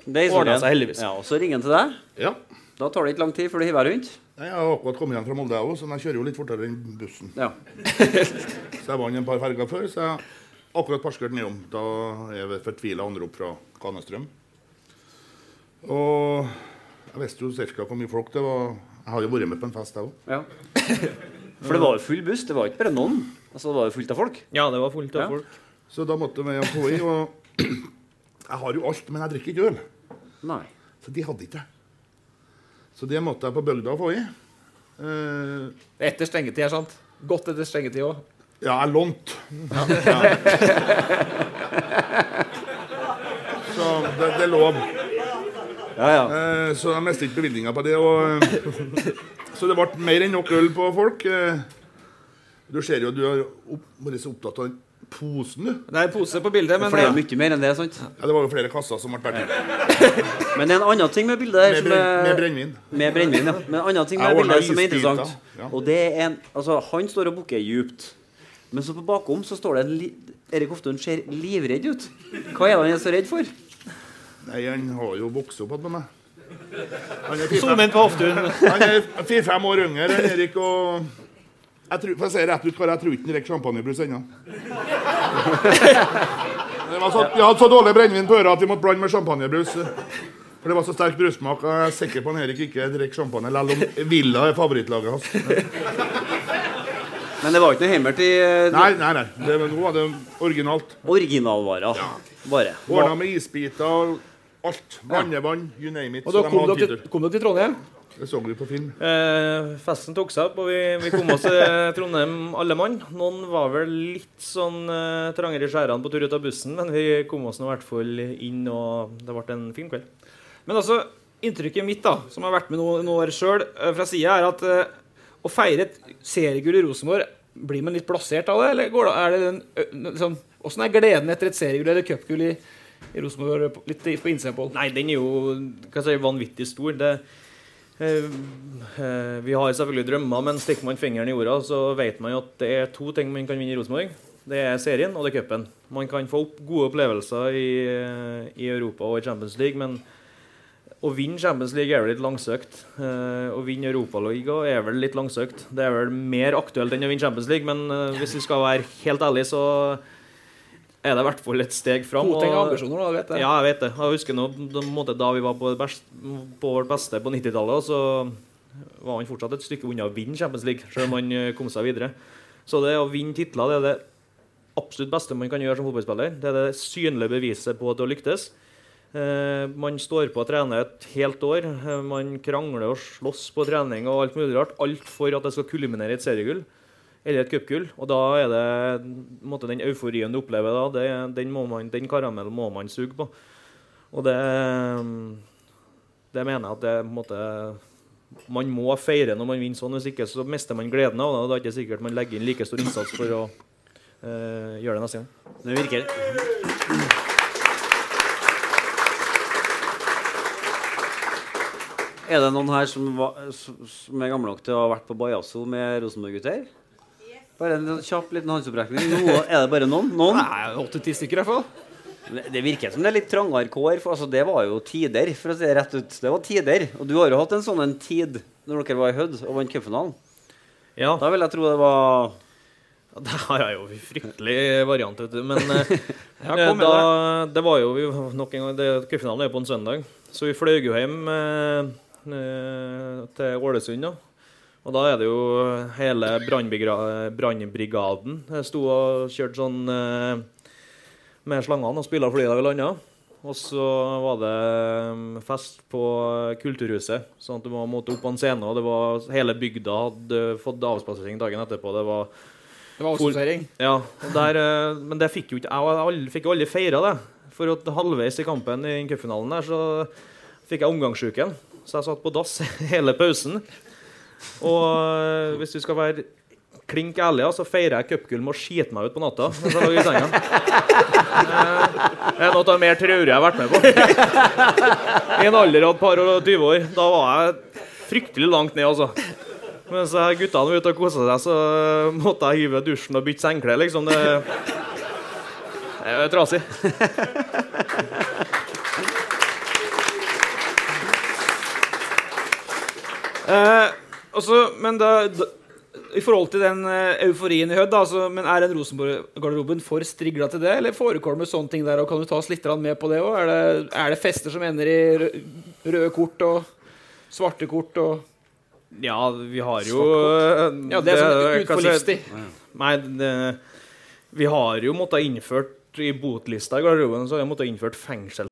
Det er ordna seg heldigvis. Ja, og så ringer han til deg. Ja. Da tar det ikke lang tid før du hiver deg rundt. Nei, Jeg har akkurat kommet hjem fra Molde, jeg òg, så jeg kjører jo litt fortere enn bussen. Ja. Så jeg vant en par ferger før, så jeg akkurat parskert nedom. Da er jeg fortvila anrop fra Kanestrøm. Og jeg visste jo ca. hvor mye folk det var. Jeg har jo vært med på en fest, jeg òg. ja. For det var jo full buss. Det var ikke bare noen. Altså, det var jo fullt av folk. Ja, det var fullt av Ja. folk. Så da måtte vi ha på i, og jeg har jo alt, men jeg drikker ikke øl. Nei. Så de hadde ikke det. Så det måtte jeg på bygda få i. Eh, Etter stengetid, er sant? Godt etter stengetid òg. Ja, jeg lånte. Ja. Så det, det er lov. Eh, så jeg mistet ikke bevilgninga på det. Og, eh, så det ble mer enn nok øl på folk. Eh, du ser jo du har vært så opptatt av den posen, du. Det er en pose på bildet, men For det er mye mer enn det, sant? Ja, det var jo flere kasser som ble båret Men det er en annen ting med bildet her Med som brenn- med brennevin. Med brennevin, ja. Men en annen ting med bildet som er interessant. ja. Og det er en Altså, han står og bukker djupt. Men så på bakom så står det en li Erik Hoftun ser livredd ut. Hva er det han er så redd for? Nei, han har jo vokst opp med meg. Han er Zoom inn på Hoftun. Han er fire-fem år yngre enn Erik, og jeg tror, for å si rett ut, jeg tror ikke han drikker champagnebrus ennå. Det var så- Vi hadde så dårlig brennevin på øra at vi måtte blande med champagnebrus. For det var så sterk brussmak. Jeg er sikker på at Erik ikke drikker champagne, selv om Villa er favorittlaget hans. Men det var ikke noe hemmert i eh, Nei, nei, nei. Det, var- nå var det originalt. originalvarer. Bare. Ordna med isbiter og alt. Vannevann, you name it. Og da de kom dere, kom dere til Trondheim? Det så vi på film. Eh, festen tok seg opp, og vi, vi kom oss til Trondheim alle mann. Noen var vel litt sånn eh, trangere i skjærene på tur ut av bussen, men vi kom oss nå i hvert fall inn, og det ble en fin kveld. Men altså, inntrykket mitt, da, som har vært med noen, noen år sjøl, fra sida, er at eh, å feire et seriegull i Rosenborg Blir man litt blasert av det, eller går det, er det den, liksom, Åssen er gleden etter et seriegull eller cupgull i, i Rosenborg litt på innsiden, Pål? Nei, den er jo si, vanvittig stor. Det, eh, eh, vi har selvfølgelig drømmer, men stikker man fingeren i jorda, så vet man jo at det er to ting man kan vinne i Rosenborg. Det er serien og det er cupen. Man kan få opp gode opplevelser i, eh, i Europa og i Champions League, men å vinne Champions League er vel litt langsøkt. Eh, å vinne Europaligaen er vel litt langsøkt. Det er vel mer aktuelt enn å vinne Champions League, men eh, hvis vi skal være helt ærlige, så er det i hvert fall et steg fram. Koteng ting ambisjoner, da, vet jeg. Ja, jeg vet det. Jeg husker nå, da vi var på, best, på vårt beste på 90-tallet, så var han fortsatt et stykke unna å vinne Champions League, selv om han eh, kom seg videre. Så det å vinne titler det er det absolutt beste man kan gjøre som fotballspiller. Det er det synlige beviset på at du har lyktes. Eh, man står på og trener et helt år. Eh, man krangler og slåss på trening og alt mulig rart. Alt for at det skal kulminere i et seriegull eller et cupgull. Og da er det måte, den euforien du opplever da, det, den, man, den karamellen må man suge på. Og det, det mener jeg at det måte man må feire når man vinner sånn. Hvis ikke så mister man gleden av det. og Da er det ikke sikkert man legger inn like stor innsats for å eh, gjøre det neste gang. Det virker. Er det noen her som, var, som er gamle nok til å ha vært på Bajasso med Rosenborg-gutter? Bare en kjapp liten håndsopprekning. Er det bare noen? Noen? Nei, åtte-ti stykker i hvert fall. Det, virker som det er litt trangere kår. For altså, det var jo tider, for å si det rett ut. Det var tider. Og du har jo hatt en sånn en tid når dere var i Hødd og vant cupfinalen. Ja. Da vil jeg tro det var Det her er jo fryktelig variant, vet du. Men eh, Ja, kom da, det var jo nok en gang det- Cupfinalen er jo på en søndag, så vi fløy jo hjem eh, eh, til Ålesund. da. Og da er det jo hele brannbrigaden Jeg sto og kjørte sånn eh, med slangene og spilla flyet de landa. Og så var det mm, fest på Kulturhuset. sånn at du måtte opp på en scene. Og det var, hele bygda hadde fått avspasering dagen etterpå. Det var Det var avspasering. Ja, der, eh, men det fikk jo ikke jeg fikk jo aldri feira det. For at halvveis i kampen i cupfinalen der, så fikk jeg omgangssjuken. Så jeg satt på dass hele pausen. Og eh, hvis du skal være klink ærlig, så feirer jeg cupgull med å skite meg ut på natta. Eh, Det er noe av mer traurige jeg har vært med på. I en alder av et par og 20 år. Da var jeg fryktelig langt ned, altså. Mens guttene var ute og kosa seg, så måtte jeg hive dusjen og bytte sengeklær, liksom. Det er trasig. Eh, også, men da, da I forhold til den eh, euforien i Hødd, altså, men er den Rosenborg-garderoben for strigla til det? Eller forekommer sånne ting der, og kan du ta oss litt med på det òg? Er, det- er det fester som ender i rø- røde kort og svarte kort og Ja, vi har jo Ja, det er sånn ut hva for skal jeg- livstid. Nei, det, vi har jo måttet innført i botlista i garderoben så har vi måttet innført fengsel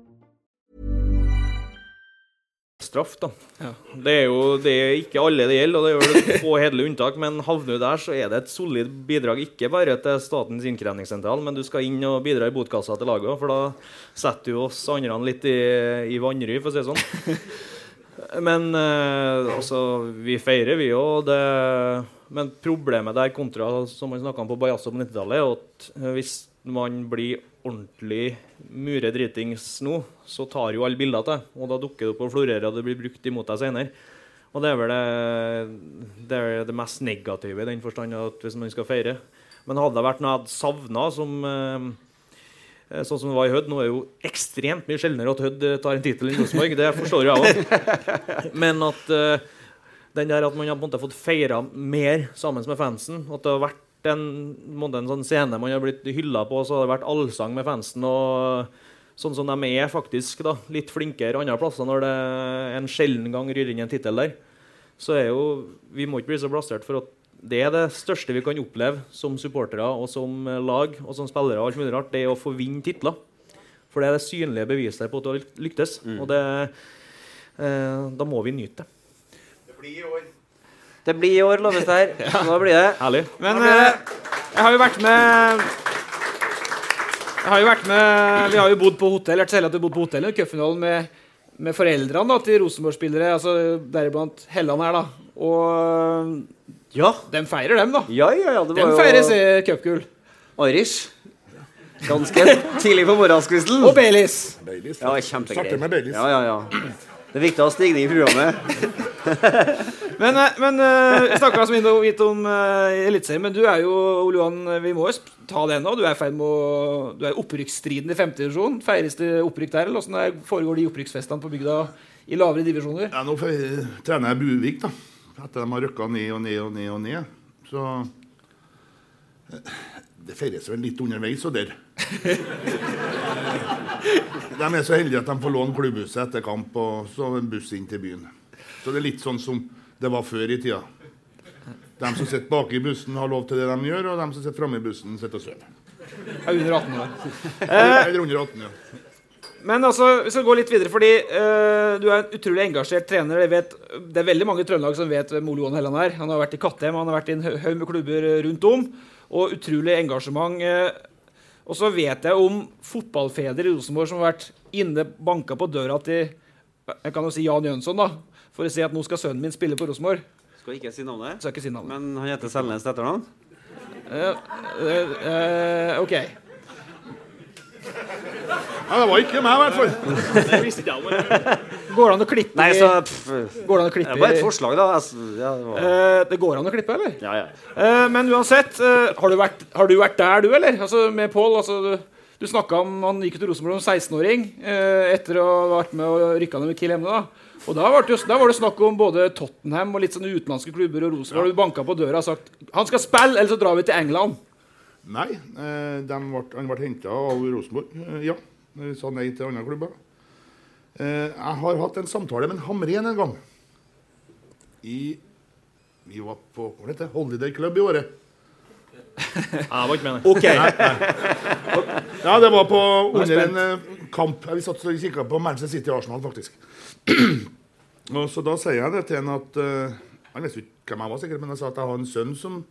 Straff, da. Det er jo det er ikke alle det gjelder, og det er vel få hederlige unntak. Men havner du der, så er det et solid bidrag, ikke bare til Statens innkrevingssentral, men du skal inn og bidra i botkassa til laget òg, for da setter du oss andre litt i, i vanry, for å si det sånn. Men eh, altså, vi feirer, vi òg. Men problemet der kontra som man snakka om på Bajasso på 90-tallet, er at eh, hvis man blir ordentlig muredritings nå, så tar jo alle bilder av deg. og da dukker det opp og florerer, og det blir brukt imot deg senere. Og det er vel det, det, er det mest negative i den forstand at hvis man skal feire. Men hadde det vært noe jeg hadde savna, som eh, sånn som det var i Hødd Nå er det jo ekstremt mye sjeldnere at Hødd tar en tittel enn Rosenborg, det forstår jeg òg. Men at eh, den der at man har fått feira mer sammen med fansen, at det har vært en, en sånn scene man har blitt hylla på, så har det vært allsang med fansen. og Sånn som de er faktisk da, litt flinkere andre plasser når det en sjelden gang ryr inn en tittel der. Så er jo, Vi må ikke bli så blastert for at det er det største vi kan oppleve som supportere og som lag og som spillere. og alt mulig rart, Det er å få vinne titler. For det er det synlige beviset på at du har lyktes. Mm. Og det, eh, da må vi nyte det. Det blir i år. Det blir i år, loves det her. Nå blir det. Herlig. Men det. eh, jeg har jo vært med jeg har jo vært med, Vi har jo bodd på hotell vært så heldig at vi har bodd på hotell i cupfinalen med, med foreldrene da, til Rosenborg-spillere, altså deriblant Helland her. da. Og ja. dem feirer, dem, da. Ja, ja, ja, det var dem feirer se- cupgull. Irish. Ganske tidlig på morgenskvisten. Og Baileys. Ja, kjempegreier. Baileys. Ja, ja, ja. Det er viktig å ha stigning i programmet. Men, eh, men eh, vi snakka så vidt om uh, Eliteserien, men du er jo Ole Johan, vi må jo ta det nå. Du er i ferd med å Du er opprykksstriden i femte divisjon. Feires det opprykk der, eller åssen foregår de opprykksfestene på bygda i lavere divisjoner? Ja, nå trener jeg Buvik, da. Etter de har rykka ned og ned og ned og ned. Så eh, det feires vel litt underveis og der. De er så heldige at de får låne klubbhuset etter kamp og så en buss inn til byen. Så det er litt sånn som det var før i tida. De som sitter bak i bussen, har lov til det de gjør, og de som sitter framme i bussen, sitter og sover. Er under 18 år. Eller under 18, ja. Men altså, vi skal gå litt videre, fordi uh, du er en utrolig engasjert trener. Vet, det er veldig mange i Trøndelag som vet hvem Ole Johan Helland er. Han har vært i Kattem, han har vært i en haug med klubber eh, rundt om. Og utrolig engasjement. Uh, Og så vet jeg om fotballfedre i Rosenborg som har vært inne, banka på døra til jeg kan jo si Jan Jønsson, da, for å si at nå skal sønnen min spille på Rosenborg. Skal ikke si navnet? Skal ikke si navnet. Men han heter Selnes til etternavn? Uh, uh, uh, OK. Ja, det var ikke meg, i hvert fall. Det visste ikke jeg. Går det an å klippe Nei, så pff, Går det an å klippe Det var et forslag, da. Altså, ja, det, var... Eh, det går an å klippe, eller? ja, ja. Eh, men uansett, eh, har, du vært, har du vært der, du, eller? Altså, med Pål? Altså, du du snakka om Han gikk til Rosenborg som 16-åring eh, etter å ha vært med og rykka ned med Kiel Emne. da. Og da var, det, jo- da var det snakk om både Tottenham og litt sånne utenlandske klubber og Rosenborg. Du banka på døra og sagt han skal spille, eller så drar vi til England. Nei, eh, ble, han ble henta av Rosenborg. Eh, ja. Jeg sa nei til andre klubber. Eh, jeg har hatt en samtale med en Hamren en gang. I Vi var på hva heter det, Holiday Club i året. Jeg var ikke med, Ok. Nei, nei. Ja, det var på under en eh, kamp. Vi satt og kikka på Manchester City-Arsenal, faktisk. og så Da sier jeg det til han at uh, Han visste ikke hvem jeg var, sikkert, men jeg sa at jeg har en sønn som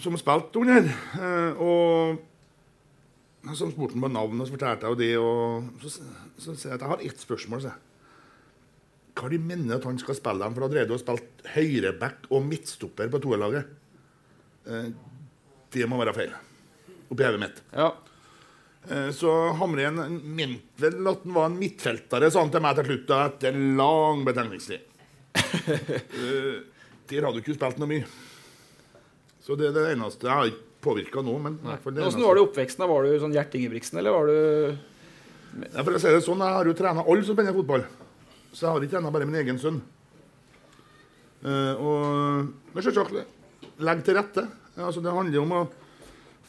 som spilte under. Uh, og som spurte han på navn, og så fortalte jeg det. Og så, så sier jeg at jeg har ett spørsmål. Så. Hva de mener at han skal spille dem? For da drev de og spilte høyreback og midtstopper på toerlaget. Eh, det må være feil. Oppi hodet mitt. Ja. Eh, Så Hamren mente vel at han var en midtfeltere, sa han til meg til slutt, etter lang betenkningstid. Eh, Der hadde du ikke spilt noe mye. Så det er det eneste. Jeg har påvirka nå, men Åssen var det i oppveksten? Var du sånn Gjert Ingebrigtsen, eller var du Ja, for å si det sånn, Jeg har jo trena alle som spiller fotball. Så jeg har ikke trena bare min egen sønn. Uh, og, men selvsagt legg til rette. Altså, det handler jo om å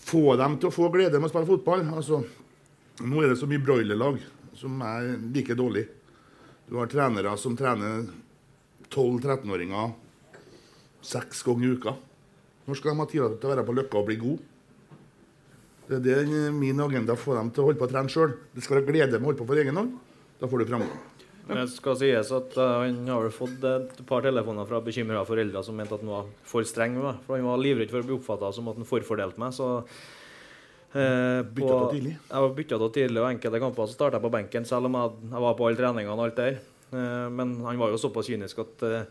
få dem til å få glede med å spille fotball. Altså, nå er det så mye broilerlag som er like dårlig. Du har trenere som trener 12-13-åringer seks ganger i uka. Når skal de ha tid til å være på Løkka og bli gode? Det er det min agenda, å få dem til å holde på å trene sjøl. Det skal være glede med å holde på for egen hånd. Da får du framgang. Det skal sies at eh, han har vel fått et par telefoner fra bekymra foreldre som mente at han var for streng med meg. For han var livredd for å bli oppfatta som at han forfordelte meg. Så eh, på- tidlig? Jeg var bytta av tidlig, og enkelte kamper så starta jeg på benken, selv om jeg, jeg var på alle treningene og alt der. Eh, men han var jo såpass kynisk at eh,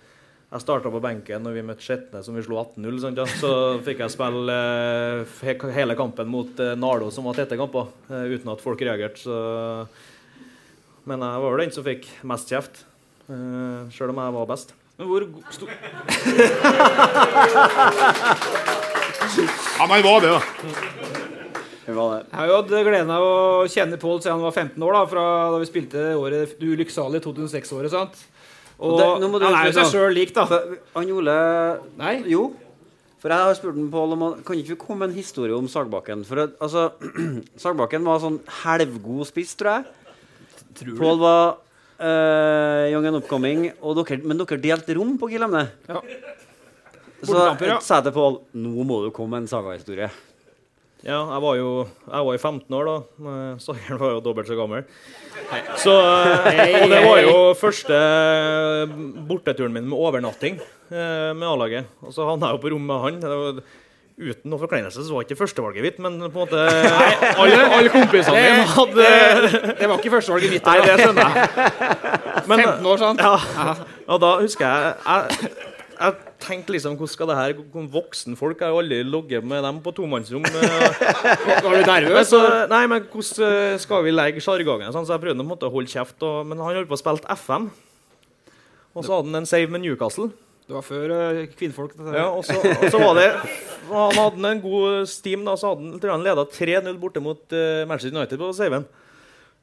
jeg starta på benken når vi møtte Skjetne, som vi slo 18-0. Sånn, Ja. Så fikk jeg spille eh, hele kampen mot eh, Nardo, som var tette kamper, uten at folk reagerte. Så men jeg var jo den som fikk mest kjeft, uh, sjøl om jeg var best. Men hvor stor sto Ja, men var det, da. Det var det. Jeg har jo hatt gleden av å kjenne Pål siden han var 15 år, da, fra da vi spilte året det ulykksalige 2006-året. sant? Og, Og det- du han er jo seg sjøl lik, da. Han Ole Nei? Jo. For jeg har spurt Pål om han Kan ikke vi komme med en historie om Sagbakken? For altså Sagbakken var sånn halvgod spiss, tror jeg. Tror? Pål var uh, young and upcoming, og dere, men dere delte rom på Gilemne. Ja. Så jeg sa til Pål nå må du komme med en sagahistorie. Ja, jeg var jo jeg var i 15 år da. Eh, Sageren var jo dobbelt så gammel. Så, eh, og det var jo første borteturen min med overnatting eh, med A-laget. Og så havna jeg jo på rom med han. Uten noe forkleinelse så var ikke førstevalget mitt, men på en måte alle, alle kompisene mine hadde det, var ikke førstevalget mitt. Nei, det skjønner jeg. 15 år, sant? Ja. Og da husker jeg jeg, jeg tenkte liksom Hvordan skal det her Voksenfolk Voksen har jo aldri ligget med dem på tomannsrom. eh. Var du nervøs? Nei, men hvordan eh, skal vi legge sjargongen? Sånn, så jeg prøvde å holde kjeft. Og, men han holdt på å spille FM. Og så hadde han en save med Newcastle. Det var før uh, kvinnfolk. Ja, og så, og så var det Han hadde en god steam. da, så hadde han, tror han leda 3-0 borte mot uh, Manchester United på saven.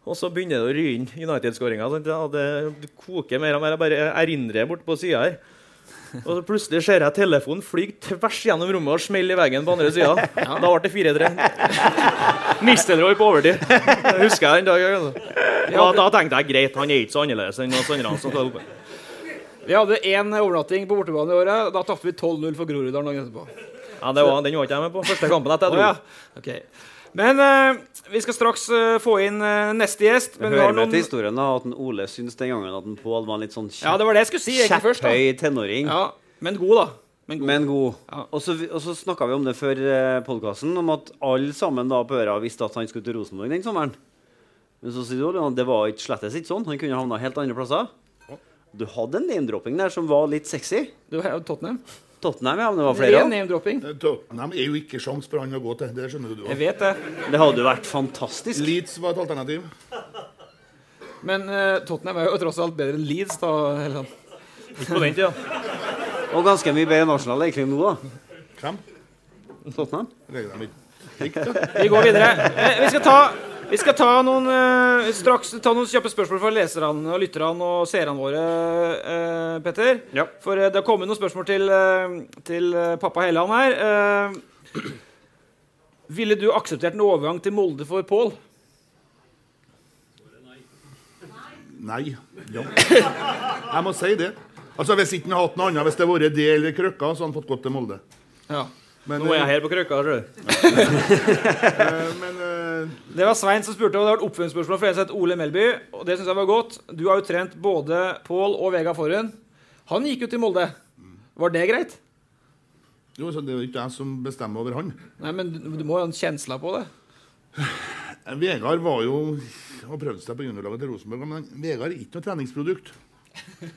Og så begynner det å ry inn United-skåringa. Det, det koker mer og mer. Jeg bare erindrer borte på sida her. Og så plutselig ser jeg telefonen flyge tvers gjennom rommet og smelle i veggen på andre sida. Da ble det 4-3. Nistelrooy på overtid. Det husker jeg den dagen. Altså. Ja, da tenkte jeg greit, han er ikke så annerledes enn oss andre. Vi hadde én overnatting på bortebane i året. Da tapte vi 12-0 for Groruddalen dagen etterpå. Ja, det var, Den var ikke jeg med på. Første kampen etter jeg dro. ja. Ok. Men uh, vi skal straks uh, få inn uh, neste gjest. Men vi har hører med til historien da, at Ole syns den gangen at Pål var en litt sånn Ja, det var det jeg skulle si først, da. tenåring. Ja, men god, da. Men god. Og så, og så snakka vi om det før eh, podkasten, om at alle sammen da på øra visste at han skulle til Rosenborg den sommeren. Men så sier du at det var ikke slettes ikke sånn. Han kunne havna helt andre plasser. Du hadde en name-dropping der som var litt sexy. Du har Tottenham. Tottenham, ja, men det var flere. Ren name-dropping. Tottenham er jo ikke sjans for han å gå til. Det skjønner du Jeg vet det. Det hadde jo vært fantastisk. Leeds var et alternativ. Men uh, Tottenham er jo tross alt bedre enn Leeds. da, Eller? Ikke på den tida. Og ganske mye bedre nasjonale egentlig nå, da. Hvem? Tottenham. Ikke. Vi går videre. Eh, vi skal ta, vi skal ta noen eh, straks ta noen kjappe spørsmål fra leserne, og lytterne og seerne våre, eh, Petter. For eh, det har kommet noen spørsmål til, eh, til eh, pappa Helland her. Eh, ville du akseptert en overgang til Molde for Pål? Nei. Ja. Jeg må si det. Altså Hvis ikke han hadde hatt noe annet, hvis det hadde vært det eller krøkka, så hadde han fått gått til Molde. Ja. Men, Nå er jeg eh, her på krøkka. tror du. eh, men eh, Det var Svein som spurte, og det har vært oppfølgingsspørsmål fra en som heter Ole Melby. Og det syns jeg var godt. Du har jo trent både Pål og Vega Forhund. Han gikk jo til Molde. Var det greit? jo, så Det er jo ikke jeg som bestemmer over han. Nei, men du, du må jo ha en kjensle på det. Vegard var jo og prøvde seg på juniorlaget til Rosenborg, men Vegard er ikke noe treningsprodukt.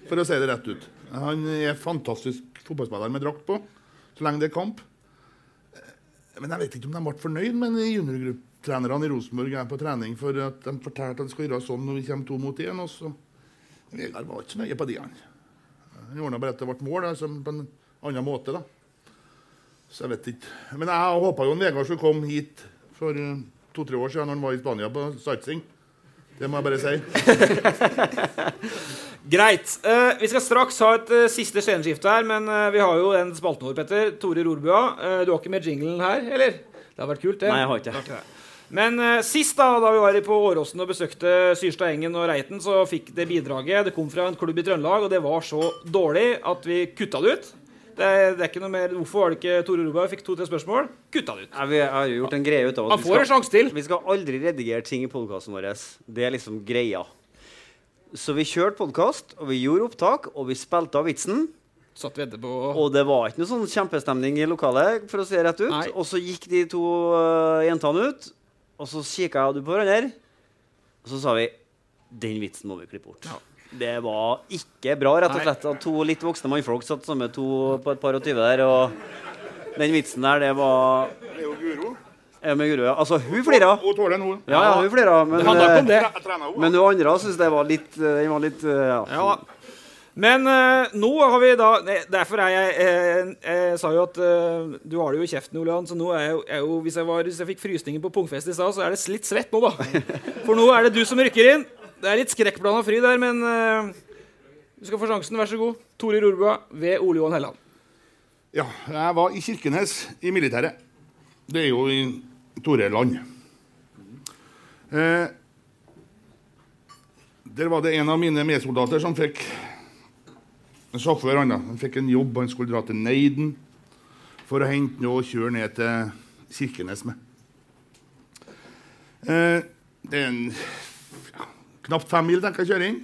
For å si det rett ut. Han er fantastisk fotballspiller med drakt på, så lenge det er kamp. Eh, Men jeg vet ikke om de ble fornøyd med juniorgruppetrenerne i Rosenborg er på trening for at de fortalte at de skal gjøre sånn når vi kommer to mot én. og så- Vegard var ikke så nøye på de, han. Han ordna bare at det ble mål altså, på en annen måte. da. Så jeg vet ikke. Men jeg håpa jo en Vegard skulle komme hit for eh, to-tre år siden når han var i Spania på satsing. Det må jeg bare si. Greit. Uh, vi skal straks ha et uh, siste sceneskifte her, men uh, vi har jo den spalten vår, Petter. Tore Rorbua. Eh, du har ikke med jinglen her, eller? Det har vært kult, det. Nei, jeg har ikke. Men eh, sist, da da vi var på Åråsen og besøkte Syrstad Engen og Reiten, så fikk det bidraget. Det kom fra en klubb i Trøndelag, og det var så dårlig at vi kutta det ut. Det, det er ikke noe mer Hvorfor var det ikke Tore Rorbua fikk to-tre spørsmål? Kutta det ut. Ja, vi har jo gjort en greie ut av at Han vi skal, en sjanse til. Vi skal aldri redigere ting i podkasten vår. Det er liksom greia. Så vi kjørte podkast, og vi gjorde opptak, og vi spilte av vitsen. Og det var ikke noe sånn kjempestemning i lokalet, for å si det rett ut. Og så gikk de to uh, jentene ut, og så kikka jeg og du på hverandre, og så sa vi den vitsen må vi klippe bort. Det var ikke bra, rett og slett. At to litt voksne mannfolk satt sammen med to på et par og tyve der, og den vitsen der, det var Det er jo Guro. Ja, med Guro, ja. Altså, hun flira. Hun tåler den, hun. Ja, ja, hun flira. Men, eh, men hun andre syntes det var litt eh, Den var litt eh, ja. Ja. Men eh, nå har vi da Derfor er jeg eh, Jeg sa jo at eh, du har det jo i kjeften, Ole Johan, så nå er jeg, er jo hvis, jeg var, hvis jeg fikk frysninger på pungfest i stad, så er det litt svett nå, da. For nå er det du som rykker inn. Det er litt skrekkblanda fry der, men eh, du skal få sjansen. Vær så god. Tore Rorbua ved Ole Johan Helland. Ja, jeg var i Kirkenes i militæret. Det er jo i Tore-land. Eh, der var det en av mine medsoldater som fikk en. Han, da. han fikk en jobb, han skulle dra til Neiden for å hente noe og kjøre ned til Kirkenes med. Eh, det er en ja, knapt fem mil, tenker jeg, kjøring.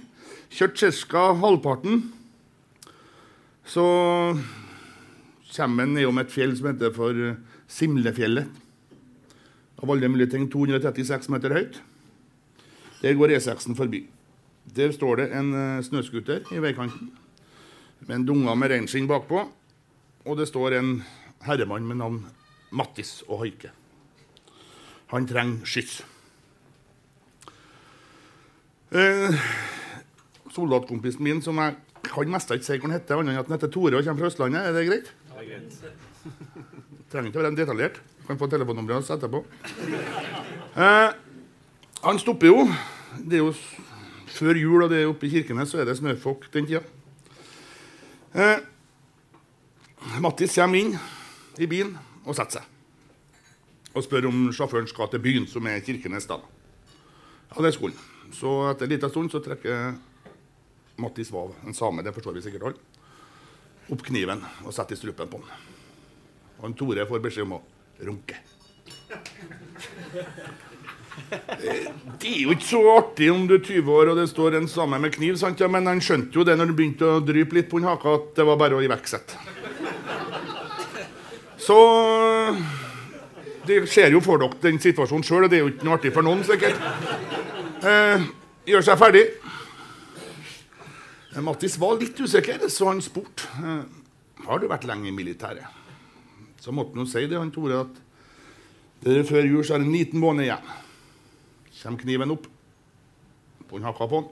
Kjørt ca. halvparten. Så kommer en nedom et fjell som heter for eh, Simlefjellet. Av alle mulige ting 236 meter høyt. Der går E6-en forbi. Der står det en uh, snøscooter i veikanten med en dunge med reinskinn bakpå. Og det står en herremann med navn Mattis og Haike. Han trenger skyss. Eh, soldatkompisen min, som jeg kan mest ikke si hvor han heter, annet enn at han heter Tore og kommer fra Østlandet, er det greit? Trenger ikke å være detaljert. Kan få telefonnummeret hans etterpå. Eh, han stopper jo. Det er jo før jul, og det er oppe i Kirkenes, så er det snøfokk den tida. Eh, Mattis kommer inn i bilen og setter seg. Og spør om sjåføren skal til byen, som er Kirkenes. da. Ja, det skulle han. Så etter en liten stund så trekker Mattis Vav, en same, det forstår vi sikkert alle, opp kniven og setter i strupen på han. Og en Tore får beskjed om å runke. Det er jo ikke så artig om du er 20 år og det står en same med kniv, sant? Ja, men han skjønte jo det når han begynte å drype litt på en haka, at det var bare å iverksette. Så det ser jo for dere den situasjonen sjøl, og det er jo ikke noe artig for noen, sikkert. Eh, gjør seg ferdig. Eh, Mattis var litt usikker, så han spurte eh, har du vært lenge i militæret. Så måtte han jo si det, han Tore, at det er før jul så er det en liten måned igjen. Kommer kniven opp. På hakka på den.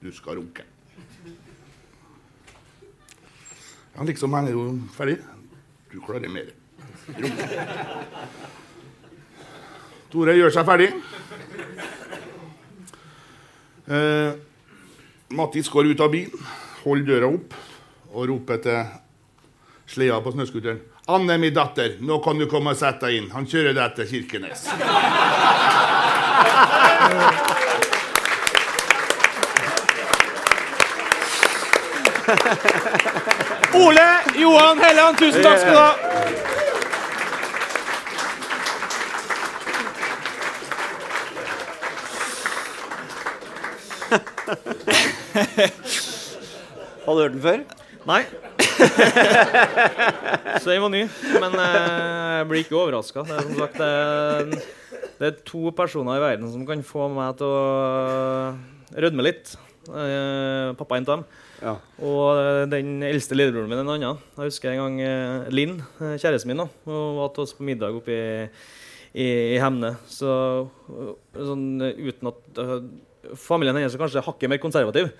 Du skal runke. Ja, liksom, han er jo ferdig. Du klarer mer. Runke. Tore gjør seg ferdig. Eh, Mattis går ut av bilen, holder døra opp og roper til sleda på snøscooteren. 'Anne, min datter, nå kan du komme og sette deg inn. Han kjører deg til Kirkenes.' Ole Johan Helland, tusen takk skal du ha. Har du hørt den før? Nei. Så den var ny. Men eh, jeg blir ikke overraska. Det, er som sagt, er- det er to personer i verden som kan få meg til å rødme litt. Eh, pappa er en av dem. Ja. Og eh, den eldste lillebroren min en annen. Jeg husker en gang eh, Linn, eh, kjæresten min, da, hun var til oss på middag oppe i, i, i Hemne. Så sånn uten at uh, Familien hennes er kanskje hakket mer konservativ.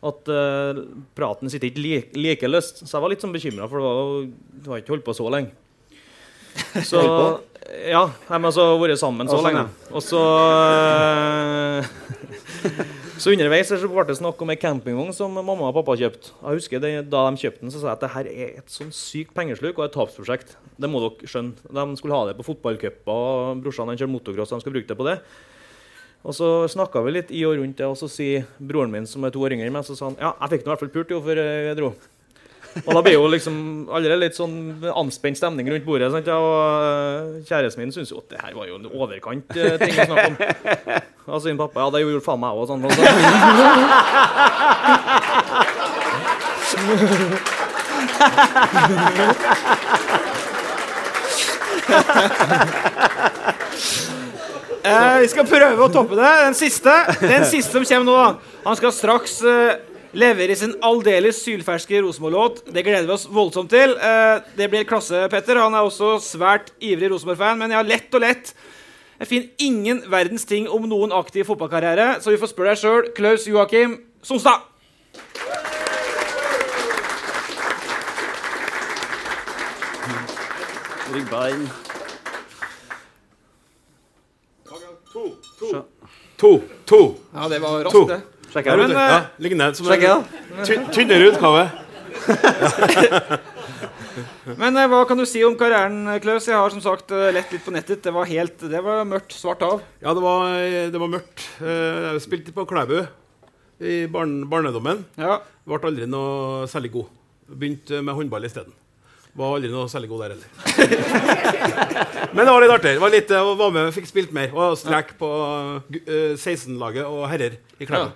At uh, praten sitter ikke like, like løst. Så jeg var litt sånn bekymra, for det var, det var ikke holdt på så lenge. Så Ja, vi har altså vært sammen så sånn, lenge. Og så øh, Så underveis så ble det snakk om ei campingvogn som mamma og pappa kjøpte. Jeg husker det, Da de kjøpte den, så sa jeg at det her er et sånn sykt pengesluk og et tapsprosjekt. Det må dere skjønne. De skulle ha det på fotballcuper, og brorsan kjører motocross, de skulle bruke det på det. Og så snakka vi litt i og rundt det, og så sier broren min, som er to år yngre enn meg, så sa han ja, jeg fikk nå i hvert fall pult jo før jeg dro. Og da blir jo liksom allerede litt sånn anspent stemning rundt bordet. Sant? Og øh, kjæresten min syns jo at det her var jo en overkant øh, ting å snakke om. Og sin pappa ja, det gjorde faen meg òg. Sånn, og sånn. vi skal prøve å toppe det. Den siste Den siste som kommer nå, da. Han skal straks eh, i sin aldeles sylferske Rosenborg-låt. Det gleder vi oss voldsomt til. Eh, det blir klasse, Petter. Han er også svært ivrig Rosenborg-fan. Men jeg har lett og lett. Jeg finner ingen verdens ting om noen aktiv fotballkarriere, så vi får spørre deg sjøl, Klaus Joakim Sonstad. Rygga To, To. To. Ja, det var raskt, To. det. Ja, jeg, men, vet du. eh, ja, liggende som en tynn- tynnere utgave. Men eh, hva kan du si om karrieren, Klaus? Jeg har som sagt eh, lett litt på nettet. Det var helt Det var mørkt. Svart av. Ja, det var, det var mørkt. Jeg spilte på Klæbu i barn, barnedommen. Ble aldri noe særlig god. Begynte med håndball isteden. Var aldri noe særlig god der heller. Men det var litt artig. Var litt, var med, fikk spilt mer. Og strek på eh, 16-laget og herrer i Klæbu.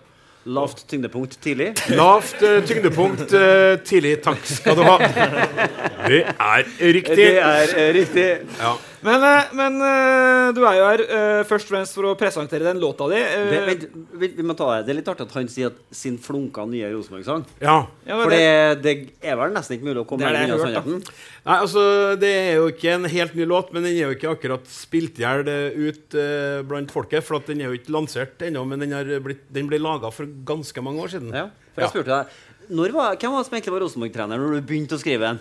Lavt tyngdepunkt tidlig. Lavt uh, tyngdepunkt uh, tidlig. Takk skal du ha. Det er riktig. Det er uh, riktig. Ja. Men, eh, men eh, du er jo her eh, først og fremst for å presentere den låta di. Det, vent, vent, vi må ta det. det er litt artig at han sier at sin flunka nye Rosenborg-sang. Ja. Ja, For det, det er vel nesten ikke mulig å komme Det er det lenger unna sannheten. Nei, altså, Det er jo ikke en helt ny låt, men den er jo ikke akkurat spilt i hjel ut eh, blant folket. For at den er jo ikke lansert ennå, men den, har blitt, den ble laga for ganske mange år siden. Ja, for jeg spurte deg når var, Hvem var det som egentlig var Rosenborg-trener når du begynte å skrive den?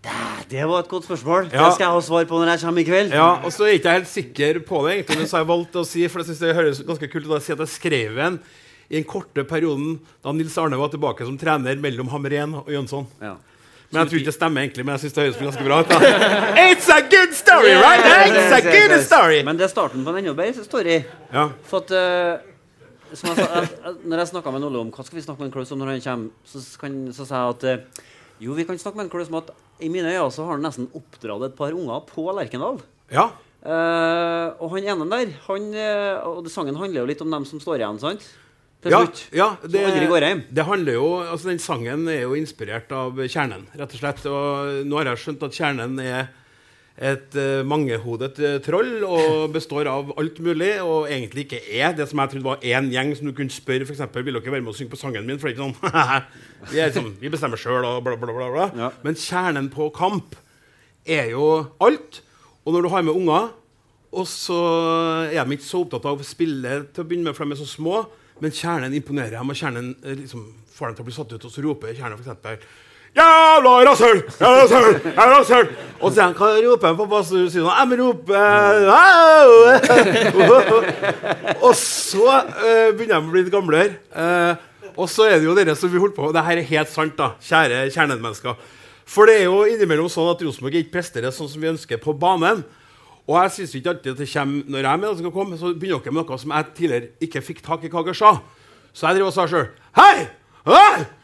Det, det var et godt spørsmål. Ja. Det skal jeg ha svar på når jeg kommer i kveld. Ja, og så er jeg ikke helt sikker på det, egentlig, men så har jeg valgt å si For jeg synes det høres ganske kult ut å si at jeg skrev en i den korte perioden da Nils Arne var tilbake som trener mellom Hamren og Jønsson. Ja. Men jeg tror ikke det stemmer, egentlig. Men jeg syns det høres ganske bra ut. It's a good story, right? It's a good story! Men det er starten på en enda bedre story. Ja. For at uh, som jeg sa, jeg, Når jeg snakka med Nolle om hva skal vi snakke med Klaus om når han kommer, så, kan, så sa jeg at uh, jo, vi kan snakke med Klaus om at i mine øyne så har han nesten oppdratt et par unger på Lerkendal. Ja. Uh, og han ene der han, eh, Og det, sangen handler jo litt om dem som står igjen, sant? Til Ja, slutt. ja Som aldri går hjem. det handler jo, altså Den sangen er jo inspirert av Kjernen, rett og slett. Og nå har jeg skjønt at Kjernen er et uh, mangehodet eh, troll og består av alt mulig, og egentlig ikke er det som jeg trodde var én gjeng som du kunne spørre eksempel, vil dere være med og synge på sangen min. For det er ikke sånn vi, er liksom, vi bestemmer sjøl og bla, bla, bla. bla. Men kjernen på kamp er jo alt. Og når du har med unger, og så er de ikke så opptatt av å spille til å begynne med, for de er så små, men kjernen imponerer dem, og kjernen eh, liksom, får dem til å bli satt ut, og så roper kjernen f.eks. Jævla rasshøl! Rasshøl! Rasshøl! Og så sier han, rope på? Og så sier han, jeg roper Og så uh, begynner de å bli litt gamlere. Uh, og så er det jo dere som vi holdt på med. her er helt sant, da, kjære kjernemennesker. For det er jo innimellom sånn at Rosenborg ikke presterer sånn som vi ønsker på banen. Og jeg syns ikke alltid at det kommer når jeg er med, skal komme, så begynner dere med noe som jeg tidligere ikke fikk tak i hva dere sa. Så jeg driver og sa sjøl Hei! Hei!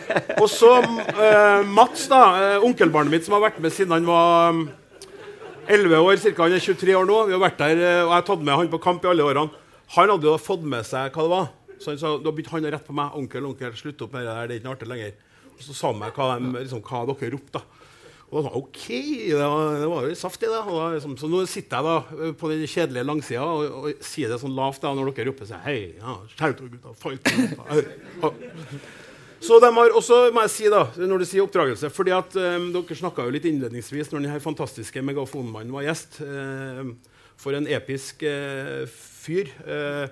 Og så eh, Mats, da, eh, onkelbarnet mitt som har vært med siden han var mm, 11 år, cirka. Han er 23 år nå. Vi har vært der, eh, og jeg har tatt med han på kamp i alle årene. Han hadde jo fått med seg hva det var. Så han sa, Da begynte han å rette på meg. 'Onkel, onkel, slutt opp med det der. Det er ikke noe artig lenger.' Og så sa han meg hva, de, liksom, hva dere ropte. da. Og da OK, det var, det var jo saftig, det. Da, liksom, så nå sitter jeg da eh, på den kjedelige langsida og, og, sier det sånn lavt da, når dere roper seg Hei, ja, shout, gutta, fight. Så de har også, må jeg si da, når du sier oppdragelse fordi at um, Dere snakka jo litt innledningsvis når denne fantastiske megafonmannen var gjest. Uh, for en episk uh, fyr. Uh,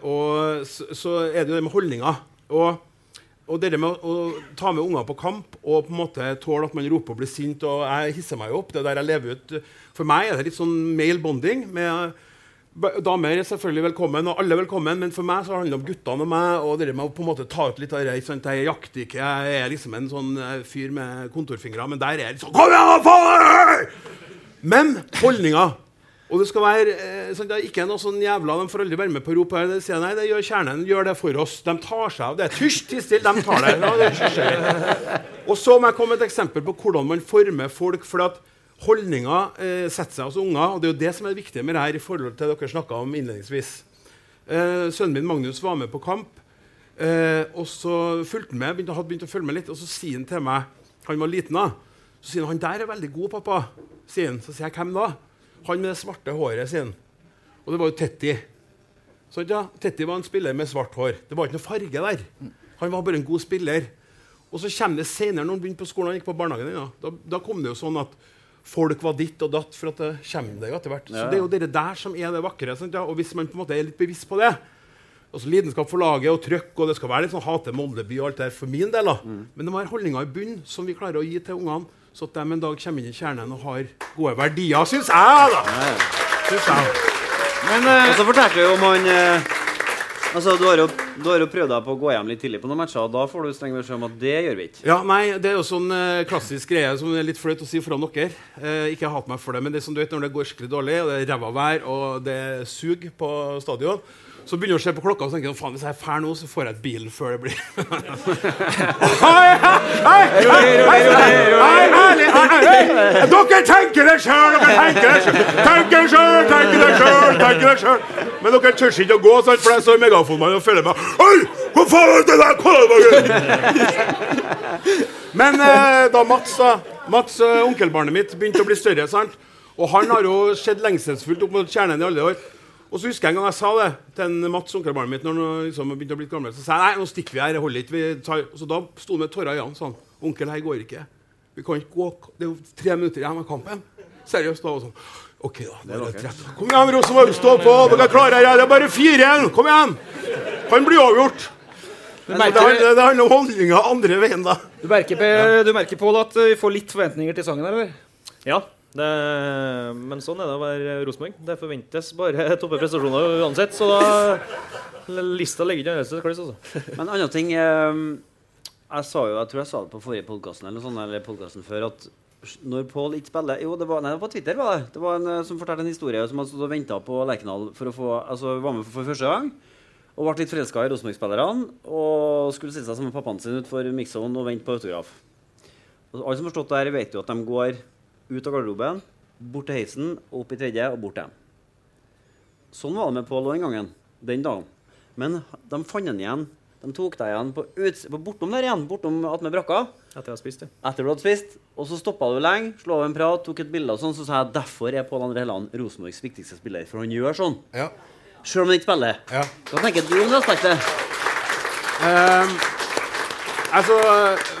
og så, så er det jo det med holdninger. Og og det med å, å ta med unger på kamp og på en måte tåle at man roper og blir sint og Jeg hisser meg opp. det er der jeg lever ut. For meg er det litt sånn male bonding. med Damer er selvfølgelig velkommen, og alle velkommen, men for meg så handler det om guttene og meg. og det med å på en måte ta ut litt av det. sant? Jeg jakter ikke. Jeg er liksom en sånn eh, fyr med kontorfingre. Men der er det sånn Kom igjen, faen! Men holdninger og det skal være sånn, det er ikke noe sånn jævla De får aldri være med på rop. De sier nei, det gjør kjernen. Gjør det for oss. De tar seg av det. Tysj, tiss stille, de tar det. Ja, det og så må jeg komme med et eksempel på hvordan man former folk. for at Holdninger eh, setter seg hos unger, og det er jo det som er viktig med det her. i forhold til dere snakket om innledningsvis. Eh, sønnen min Magnus var med på kamp. Eh, og så fulgte han med, begynte, hadde begynt å følge med litt, og så sier han til meg Han var liten, da. Så sier han han der er veldig god, pappa. Sier han. Så sier jeg hvem da? Han med det svarte håret, sin. Og det var jo Tetti. Så, ja, Tetti var en spiller med svart hår. Det var ikke noe farge der. Han var bare en god spiller. Og så kommer det senere, når han begynte på skolen, han gikk på barnehagen, ja, da, da kom det jo sånn at folk var ditt og datt, for at det kommer det jo etter hvert. Så det er jo det der som er det vakre. Sant, ja? Og hvis man på en måte er litt bevisst på det altså Lidenskap for laget og trøkk, og det skal være litt sånn hate Moldeby og alt det der for min del. da. Men det må være holdninger i bunn som vi klarer å gi til ungene, så at de en dag kommer inn i kjernen og har gode verdier, syns jeg, da. Synes jeg. Men Og så fortalte vi om han eh, Altså, du har, jo, du har jo prøvd deg på å gå hjem litt tidlig på noen matcher, og da får du streng beskjed om at det gjør vi ikke. Ja, nei, Det er jo sånn eh, klassisk greie som er litt flaut å si foran dere. Eh, ikke hat meg for det, men det er som du vet når det går skikkelig dårlig, og det er ræva vær, og det er sug på stadion, så begynner du å se på klokka og tenker faen, hvis jeg er fær nå, så får jeg et bilen før det blir Dere tenker det sjøl, dere tenker det sjøl. Tenker sjøl, tenker det sjøl, tenker det sjøl. Men dere tør ikke å gå, sant, for jeg står megafonmann og følger med. Oi, hva faen er det der? Er? Men eh, da Mats, da, Mats eh, onkelbarnet mitt, begynte å bli større, sant? og han har jo sett lengselsfullt opp mot kjernen i alle år. Og så husker jeg en gang jeg sa det til en Mats, onkelbarnet mitt, når han liksom begynte å bli gammel. Så sa jeg nei, nå stikker vi her. jeg holder ikke. Vi tar... Og så da sto han med tårer i øynene sånn. Onkel, her går ikke. Vi kan ikke gå. Det er jo tre minutter igjen av kampen. Seriøst. da og sånn. OK, da. Det er rett. Kom igjen, Rosenborg. Stå på. Dere klarer det. Det er bare fire igjen. Kom igjen. Han blir avgjort. Det, handler, det handler om holdninga andre veien, da. Du merker, du merker Pål, at vi får litt forventninger til sangen her, eller? Ja, Det, men sånn er det å være Rosenborg. Det forventes bare toppe prestasjoner uansett. Så da lista ligger ikke annerledes kliss. Altså. Men en annen ting eh, Jeg sa jo, jeg tror jeg sa det på forrige podkasten eller, sånn, eller podcasten før, at når Pål ikke spiller Jo, det var, nei, det var på Twitter. var Det Det var en eh, som fortalte en historie som hadde stått og venta på Lerkendal for å få Altså var med for, for første gang. Og ble litt forelska i Rosenborg-spillerne. Og skulle stille seg sammen med pappaen sin utenfor mixzone og vente på autograf. Og alle som har stått der, vet jo at de går ut av garderoben, bort til heisen, opp i tredje og bort hjem. Sånn var det med Pål den gangen. Den dagen. Men de fant ham igjen. De tok deg igjen på, uts på bortom der igjen, bortom attmed brakka. Etter å ha spist, ja. Etter du hadde spist. Og så stoppa du lenge, slo av en prat, tok et bilde, og sånn, så sa jeg derfor er Pål André Helland Rosenborgs viktigste spiller. For han gjør sånn. Ja. Sjøl om han ikke spiller. Ja. Hva tenker du om det aspektet? Ehm, altså,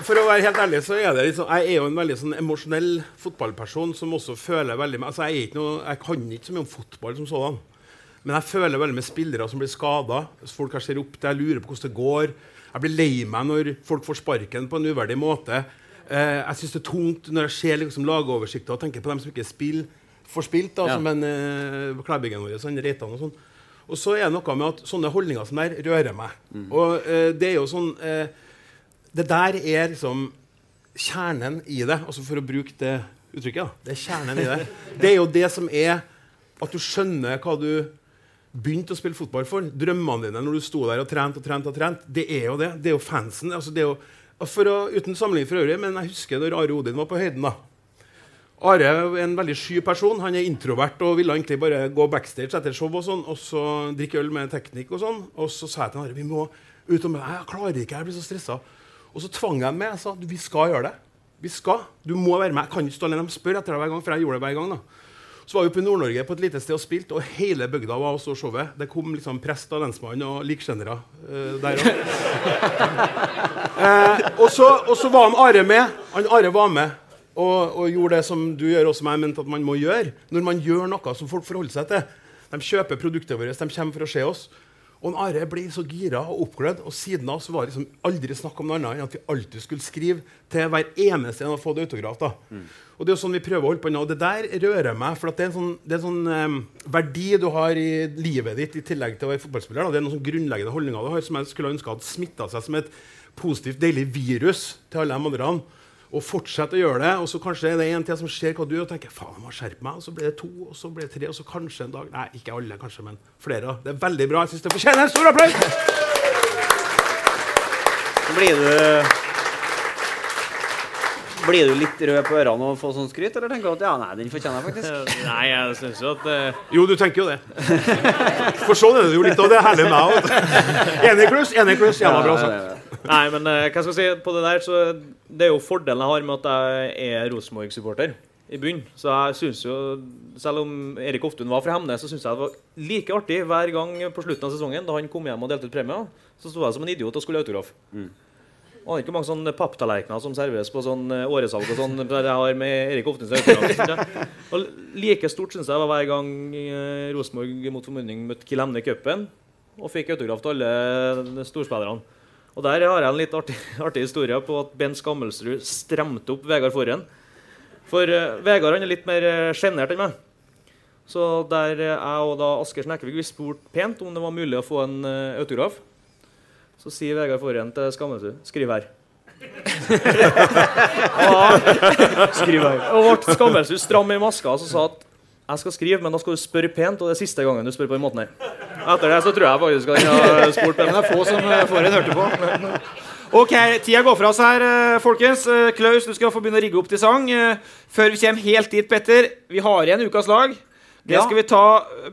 For å være helt ærlig så er det liksom, jeg er jo en veldig sånn emosjonell fotballperson som også føler veldig med altså, jeg, er ikke noe, jeg kan ikke så mye om fotball som sådan. Men jeg føler veldig med spillere som blir skada. Folk jeg ser opp til, jeg lurer på hvordan det går. Jeg blir lei meg når folk får sparken på en uverdig måte. Eh, jeg syns det er tungt når jeg ser liksom, lagoversikter og tenker på dem som ikke spiller, får spilt, da, Ja. som en eh, klærbyggen vår, sånn, Reitan og sånn. Og så er det noe med at sånne holdninger som der rører meg. Og eh, det er jo sånn eh, Det der er liksom kjernen i det, altså for å bruke det uttrykket. da. Det er kjernen i det. Det er jo det som er at du skjønner hva du begynte å spille fotball for. Drømmene dine når du sto der og trente og trente. og trent, Det er jo det. Det er jo fansen. altså det er jo, for å, uten sammenligning for øvrig, men jeg husker når Are Odin var på høyden. da. Are er en veldig sky person. Han er introvert og ville egentlig bare gå backstage etter show og sånn, og så drikke øl med teknikk og sånn. Og så sa jeg til Are vi må ut og med Jeg klarer ikke, jeg blir så stressa. Og så tvang jeg meg og Jeg sa vi skal gjøre det. Vi skal. Du må være med. Jeg kan ikke stå alene. De spør etter deg hver gang, for jeg gjorde det hver gang. da. Så var vi oppe i Nord-Norge på et lite sted og spilte, og hele bygda var og så showet. Det kom liksom prest og lensmann og likskjennere uh, der òg. eh, og, så, og så var han Are med. Han Are var med og, og gjorde det som du gjør, og som jeg mente at man må gjøre. Når man gjør noe som folk forholder seg til. De kjøper produktet vårt, de kommer for å se oss. Og Are ble så gira og oppglødd, og siden av så var det liksom aldri snakk om noe annet enn at vi alltid skulle skrive til hver eneste en og fått autograf. da. Og det er jo sånn vi prøver å holde på nå. Og det der rører meg, for at det er en sånn, det er en sånn um, verdi du har i livet ditt i tillegg til å være fotballspiller. Da. Det er noen sånn grunnleggende holdninger du har som jeg skulle ønske hadde smitta seg som et positivt, deilig virus til alle de andre. Og fortsette å gjøre det. Og så kanskje er det en til som ser hva du gjør, og tenker faen, jeg må skjerpe meg. Og så blir det to, og så blir det tre, og så kanskje en dag Nei, ikke alle, kanskje, men flere. Det er veldig bra. Jeg syns det fortjener en stor applaus! Blir du Blir du litt rød på ørene og får sånn skryt, eller tenker du at ja, nei, den fortjener jeg faktisk? Nei, jeg syns jo at uh... Jo, du tenker jo det. For sånn er det jo litt, og det er herlig med meg. Enig, kluss, Enig, det Jævla bra sagt. Nei, men eh, hva skal jeg si på det der, så det er jo fordelen jeg har med at jeg er Rosenborg-supporter i bunnen. Så jeg synes jo, selv om Erik Oftun var fra Hemne, så syns jeg det var like artig hver gang på slutten av sesongen da han kom hjem og delte ut premier. Så sto jeg som en idiot og skulle autograf. Og det er ikke mange sånne papptallerkener som serveres på sånn eh, åresalg og sånn, der jeg har med Erik Oftuns autograf. Og like stort syns jeg var hver gang eh, Rosenborg mot formodning møtte Kiel i cupen og fikk autograf til alle storspillerne. Og der har jeg en litt artig, artig historie på at Bent Skammelsrud stremte opp Vegard Forhen. For uh, Vegard han er litt mer uh, sjenert enn meg. Så der eh, jeg og da Asker Snekkevik vi spurte pent om det var mulig å få en uh, autograf, så sier Vegard Forhen til Skammelsrud skriv her. Skriv her. Og ble Skammelsrud stram i maska og så sa at jeg skal skrive, men da skal du spørre pent, og det er siste gangen du spør på den måten her. Etter det så tror jeg faktisk at han har spurt pent. Det er få som får en hørte på. OK, tida går fra oss her, eh, folkens. Eh, Klaus, du skal få begynne å rigge opp til sang. Eh, Før vi kommer helt dit, Petter, vi har igjen ukas lag. Det skal vi ta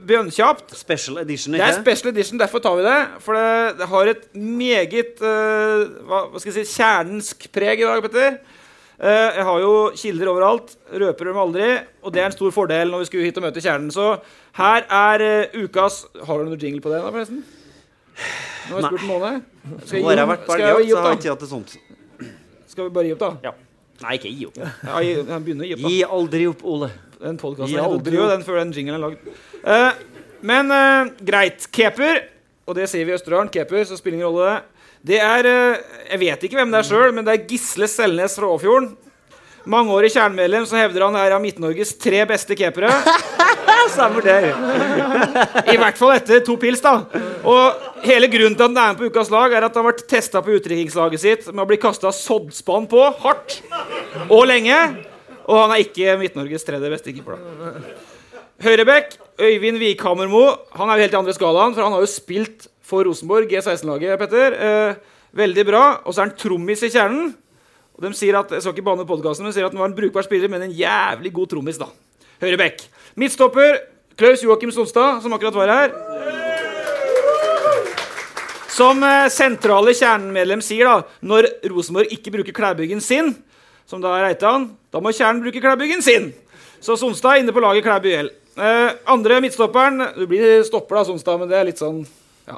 bjønnkjapt. Special edition, ikke? Det er special edition, derfor tar vi det. For det, har et meget eh, hva skal jeg si, kjernensk preg i dag, Petter. Eh, jeg har jo kilder overalt. Røper dem aldri. Og det er en stor fordel når vi skulle hit og møte kjernen. Så her er eh, ukas Har du noe jingle på det, da, forresten? Nå har jeg spurt en måned. Skal jeg gi jeg opp- vært skal jeg gi opp, da? Skal vi bare gi opp, da? Ja. Nei, ikke gi opp. Ja, begynner å gi opp, da. Gi aldri opp, Ole. Den podkasten Gi aldri den før den jinglen er lagd. Uh, men uh, greit. Keeper, og det sier vi i Østerdalen, keeper, så spiller ingen rolle det. Er eh, Jeg vet ikke hvem det er sjøl, men det er Gisle Selnes fra Åfjorden. Mangeårig kjernemedlem som hevder han er av Midt-Norges tre beste keepere. Stemmer det. I hvert fall etter to pils, da. Og hele grunnen til at han er med på ukas lag, er at han har vært testa på utdrikningslaget sitt med å bli kasta soddspann på hardt og lenge. Og han er ikke Midt-Norges tredje beste keeper. da. Høyrebekk, Øyvind Vikhammermo. Han er jo helt i andre skalaen, for han har jo spilt for Rosenborg, G16-laget, Petter. Eh, veldig bra. Og så er han trommis i kjernen. Og de sier at, jeg skal ikke bane podcasten, men de sier at han var en brukbar spiller, men en jævlig god trommis, da. Høyrebekk. Midtstopper, Klaus Joakim Sonstad, som akkurat var her. Som eh, sentrale kjernemedlem sier, da, når Rosenborg ikke bruker klærbyggen sin, som da er Reitan, da må kjernen bruke klærbyggen sin. Så Sonstad er inne på laget Klæbu. Eh, andre midtstopperen Du blir stopper, da, Sonstad, men det er litt sånn ja.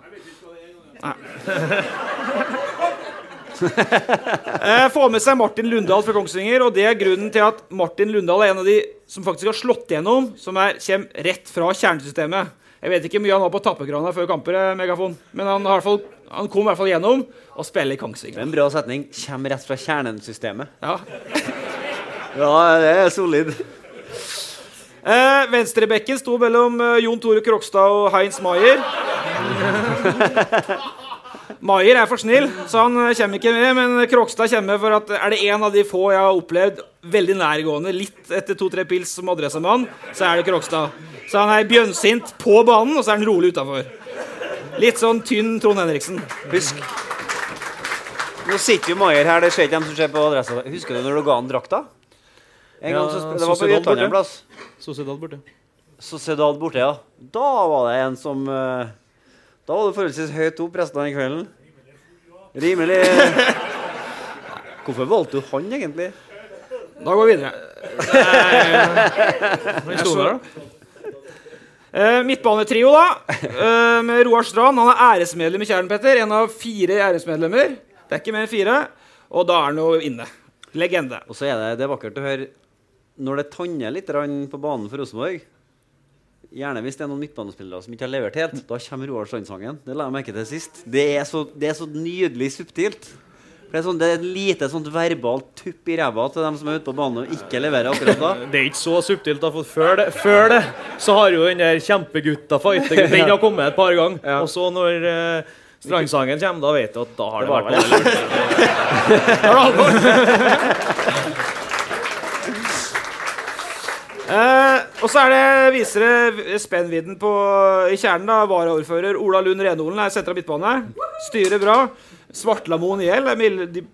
Eh, Få med seg Martin Lundahl fra Kongsvinger. Og det er grunnen til at Martin Lundahl er en av de som faktisk har slått gjennom, som er, kommer rett fra kjernesystemet. Jeg vet ikke mye han har på tappekrana før kamper, eh, Megafon, men han, har fall, han kom i hvert fall gjennom og spiller i Kongsvinger. En bra setning. Kommer rett fra kjernesystemet. Ja. ja, det er solid. Eh, Venstrebekken sto mellom eh, Jon Tore Krokstad og Heinz Maier. Maier er for snill, så han eh, kommer ikke med. Men Krokstad kommer for at er det en av de få jeg har opplevd veldig nærgående, litt etter to-tre pils som adressemann, så er det Krokstad. Så han er bjønnsint på banen, og så er han rolig utafor. Litt sånn tynn Trond Henriksen. Husk Nå sitter jo Maier her, det ser ikke dem som ser på adressa. Husker du når du ga han drakta? En gang så det var på Jøtland en plass. Sociedad borte. Sociedad borte, ja. Da var det en som uh, Da var det forholdsvis høyt opp resten av den kvelden. Rimelig Hvorfor valgte du han, egentlig? Da går vi videre. Han jeg der, da. Eh, midtbanetrio, da. Uh, med Roar Strand. Han er æresmedlem i Kjæren, Petter. En av fire æresmedlemmer. Det er ikke mer enn fire. Og da er han jo inne. Legende. Og så er det, det er vakkert å høre når det tanner litt på banen for Rosenborg. Gjerne hvis det er noen midtbanespillere som ikke har levert helt. Da kommer Roar Strand-sangen. Det la jeg merke til sist. Det er så, det er så nydelig subtilt. For det er, sånn, det er et lite sånt verbalt tupp i ræva til dem som er ute på banen og ikke leverer akkurat da. Det er ikke så subtilt, da, for før det, før det så har jo den der kjempegutta fighten Den har kommet et par ganger. Og så når eh, Strandsangen kommer, da vet du at da har det, vært Da er det alvor. Eh, og så er det, viser det spennvidden på, i kjernen. da, Varaordfører Ola Lund Renholen er sentra midtbane. Styrer bra. Svartlamoen i hjel.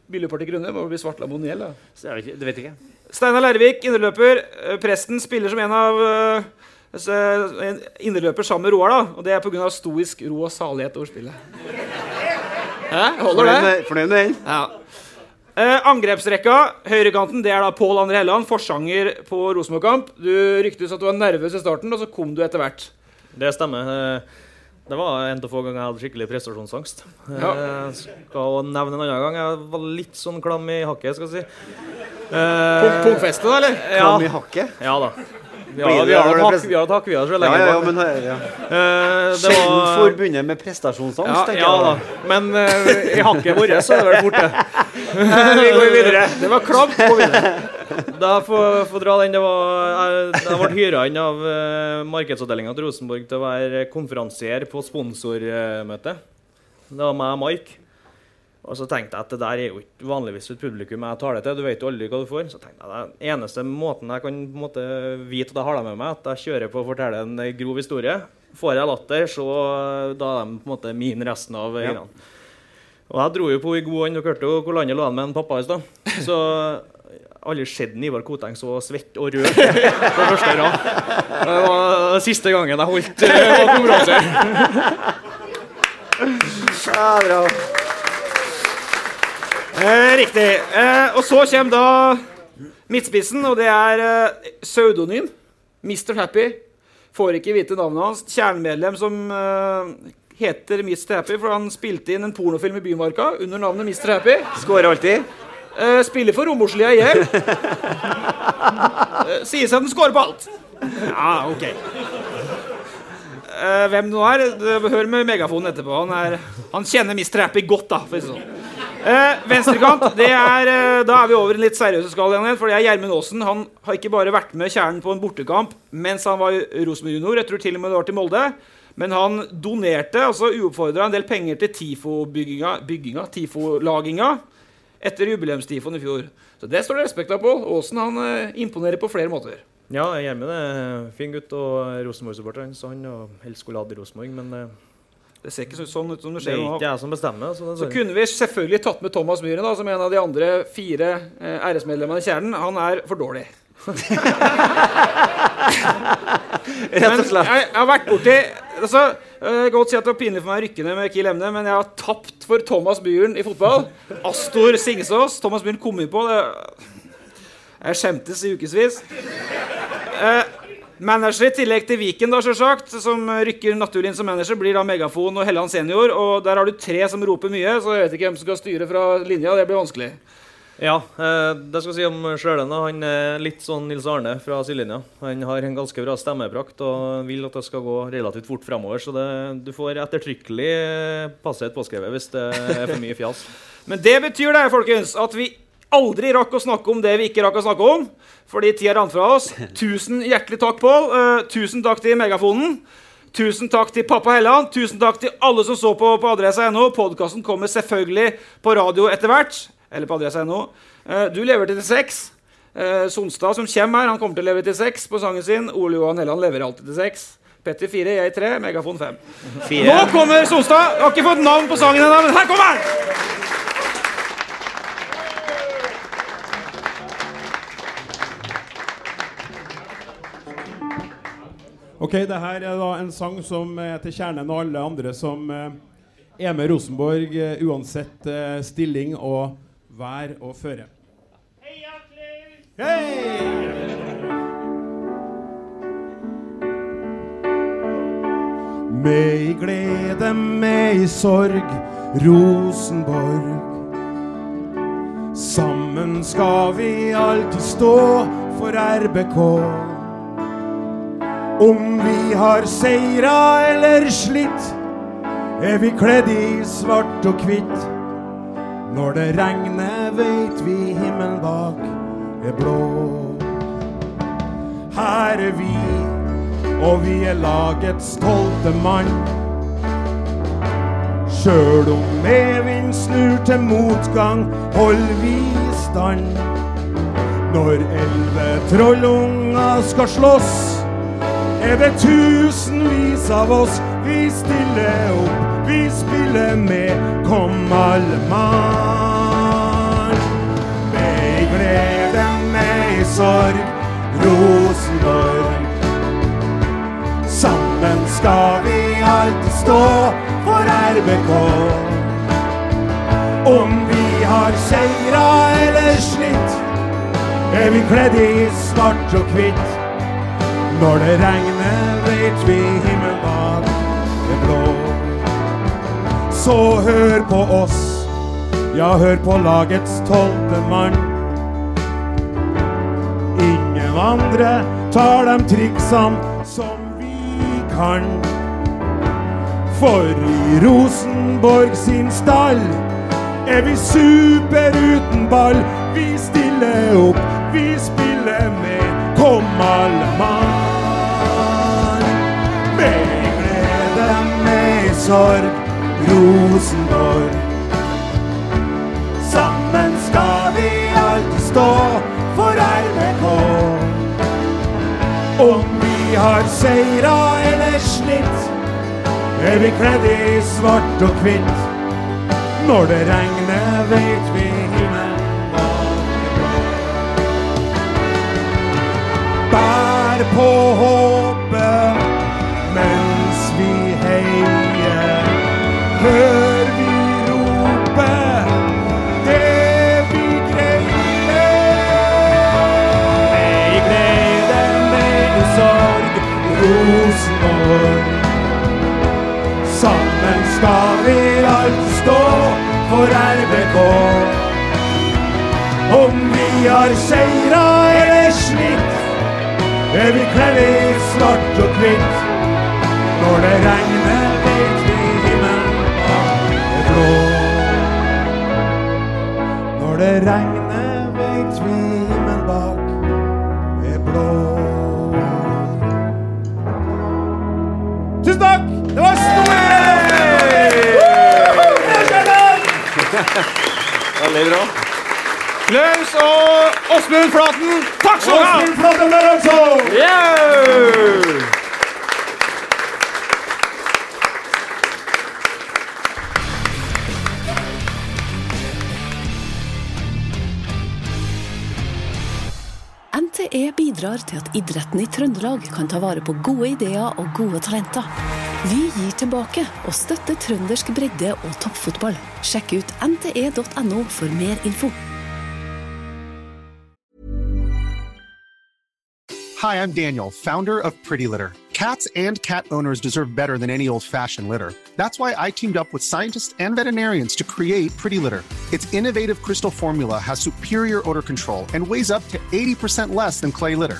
miljøpartiet grunner. Må bli Svartlamoen i hjel. Det vet ikke. Steinar Lervik, indreløper. Eh, Presten spiller som en av uh, indreløper sammen med Roar, da. Og det er pga. stoisk ro og salighet over spillet. Hæ? Holder det? Fornøyd med den? Ja. Eh, angrepsrekka, høyrekanten, det er da Pål André Helland, forsanger på Rosenborg-kamp. Du ryktes at du var nervøs i starten, og så kom du etter hvert. Det stemmer. Eh, Det var en av få ganger jeg hadde skikkelig prestasjonsangst. Ja. Jeg skal nevne en annen gang. Jeg var litt sånn klam i hakket, skal jeg si. Pungfeste, da, eller? Klam i hakket? Ja da. Vi har, vi det har det hakk, vi har takk vi har så lenge ja, ja, men ja. Uh, det Sjelden var- forbundet med prestasjonsangst, Ja, ja. Men uh, i hakket vårt så er det vel borte. Vi går videre. Det var klamt. på videre. Da får får dra den. Det var, jeg ble hyra inn av uh, markedsavdelinga til Rosenborg til å være konferansier på sponsormøte. Det var meg og Mike. Og så tenkte jeg at det der er jo ikke vanligvis et publikum jeg tar det til. Du vet jo aldri hva du får. Så tenkte jeg den eneste måten jeg kan på en måte, vite at jeg har det med meg, at jeg kjører på å fortelle en grov historie. Får jeg latter, så da er de på en måte min resten av Ja. øynene. Og jeg dro jo på i god ånd og hørte jo hvor landet lå an med en pappa i stad. Så har aldri sett Ivar Koteng så svett og rød på første rad. Det var siste gangen jeg holdt på konkurranse. Ja, bra. Eh, riktig. Eh, og så kommer da midtspissen, og det er eh, pseudonym. Mr. Happy. Får ikke vite navnet hans. Kjernemedlem som eh, heter Mr. Happy, for han spilte inn en pornofilm i Bymarka under navnet Mr. Happy. Skårer alltid. Eh, spiller for Romoslia. Eh, sier seg at den skårer på alt. Ja, OK. Eh, hvem det nå er, hør med megafonen etterpå. Han, er, han kjenner Mr. Happy godt, da. For å si sånn. Eh, venstrekant, det er, eh, da er vi over en litt seriøse skala igjen. For det er Gjermund Aasen. Han har ikke bare vært med kjernen på en bortekamp mens han var i Rosenborg junior. Jeg tror til og med det var til Molde. Men han donerte altså uoppfordra en del penger til TIFO-laginga, etter jubileumstifoen i fjor. Så det står det respekt av, Pål. Aasen han eh, imponerer på flere måter. Ja, Gjermund er en fin gutt og Rosenborg-supporter, så han og helst skulle hatt Rosenborg, men eh, Det ser ikke sånn ut som det skjer nå. det er ikke jeg som bestemmer. Så, Så kunne vi selvfølgelig tatt med Thomas Myhren da, som en av de andre fire eh, RS-medlemmene i Kjernen. Han er for dårlig. Men jeg, jeg har vært borti altså, eh, Godt si at det var pinlig for meg å rykke ned med Kiel Emne, men jeg har tapt for Thomas Myhren i fotball. Astor Singsås. Thomas Myhren kom inn på det. Jeg skjemtes i ukevis. Eh, manager i tillegg til Viken, da, selvsagt, som rykker naturlig inn som manager, blir da Megafon og Helland senior. Og der har du tre som roper mye, så jeg vet ikke hvem som skal styre fra linja. Det blir vanskelig. Ja, eh, det skal jeg si om Sjølen. Han er litt sånn Nils Arne fra sidelinja. Han har en ganske bra stemmeprakt og vil at det skal gå relativt fort fremover. Så det, du får ettertrykkelig eh, passet påskrevet hvis det er for mye fjas. Men det betyr det, folkens, at vi aldri rakk å snakke om det vi ikke rakk å snakke om. Fordi tida rant fra oss. Tusen hjertelig takk, Pål. Uh, tusen takk til Megafonen. Tusen takk til pappa Helland. Tusen takk til alle som så på på adressa.no. Podkasten kommer selvfølgelig på radio etter hvert. Eller på adressa.no. Uh, du lever til seks. Uh, Sonstad, som kommer her, han kommer til å leve til seks på sangen sin. Ole Johan Helland lever alltid til seks. Petter 4, jeg 3, Megafon fem. Fire. Nå kommer Sonstad! Jeg har ikke fått navn på sangen ennå, men her kommer han! Ok, det her er da en sang som er til kjernen og alle andre som eh, er med Rosenborg eh, uansett eh, stilling og vær og føre. Hei, Med i glede, med i sorg, Rosenborg. Sammen skal vi alltid stå for RBK. Om vi har seira eller slitt, er vi kledd i svart og hvitt. Når det regner, veit vi himmelen bak er blå. Her er vi, og vi er lagets stolte mann. Sjøl om medvind snur til motgang, holder vi stand. Når elleve trollunger skal slåss, er det tusenvis av oss. Vi stiller opp, vi spiller med. Kom alle mann. Med i glede, med i sorg, Rosenborg. Sammen skal vi alltid stå for RBK. Om vi har seira eller slitt, er vi kledd i svart og hvitt. Når det regner, vet vi himmelen er blå. Så hør på oss, ja, hør på lagets tolvte mann. Ingen andre tar de triksene som vi kan. For i Rosenborg sin stall er vi super uten ball. Vi stiller opp, vi spiller med. Kom alle mann. Sorg, Rosenborg. Sammen skal vi alltid stå for RBK. Om vi har seira eller slitt, er vi kledd i svart og hvitt. Når det regner, vet vi himmelen blå. Bær på håpet RBK. Om vi har seira eller slitt, er vi kledd i svart og hvitt. Når det regner, vet vi himmelen er blå. det regner, Veldig bra. Klaus og Åsmund Flaten, takk skal du ha! Åsmund Flaten! Yeah! NTE bidrar til at idretten i Trøndelag kan ta vare på gode ideer og gode talenter. Vi gir tilbake og støtter trøndersk bredde- og toppfotball. Sjekk ut nte.no for mer info. Hi, I'm Daniel, founder of Pretty Litter. Cats and cat owners deserve better than any old fashioned litter. That's why I teamed up with scientists and veterinarians to create Pretty Litter. Its innovative crystal formula has superior odor control and weighs up to 80% less than clay litter.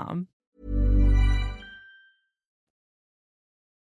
mom.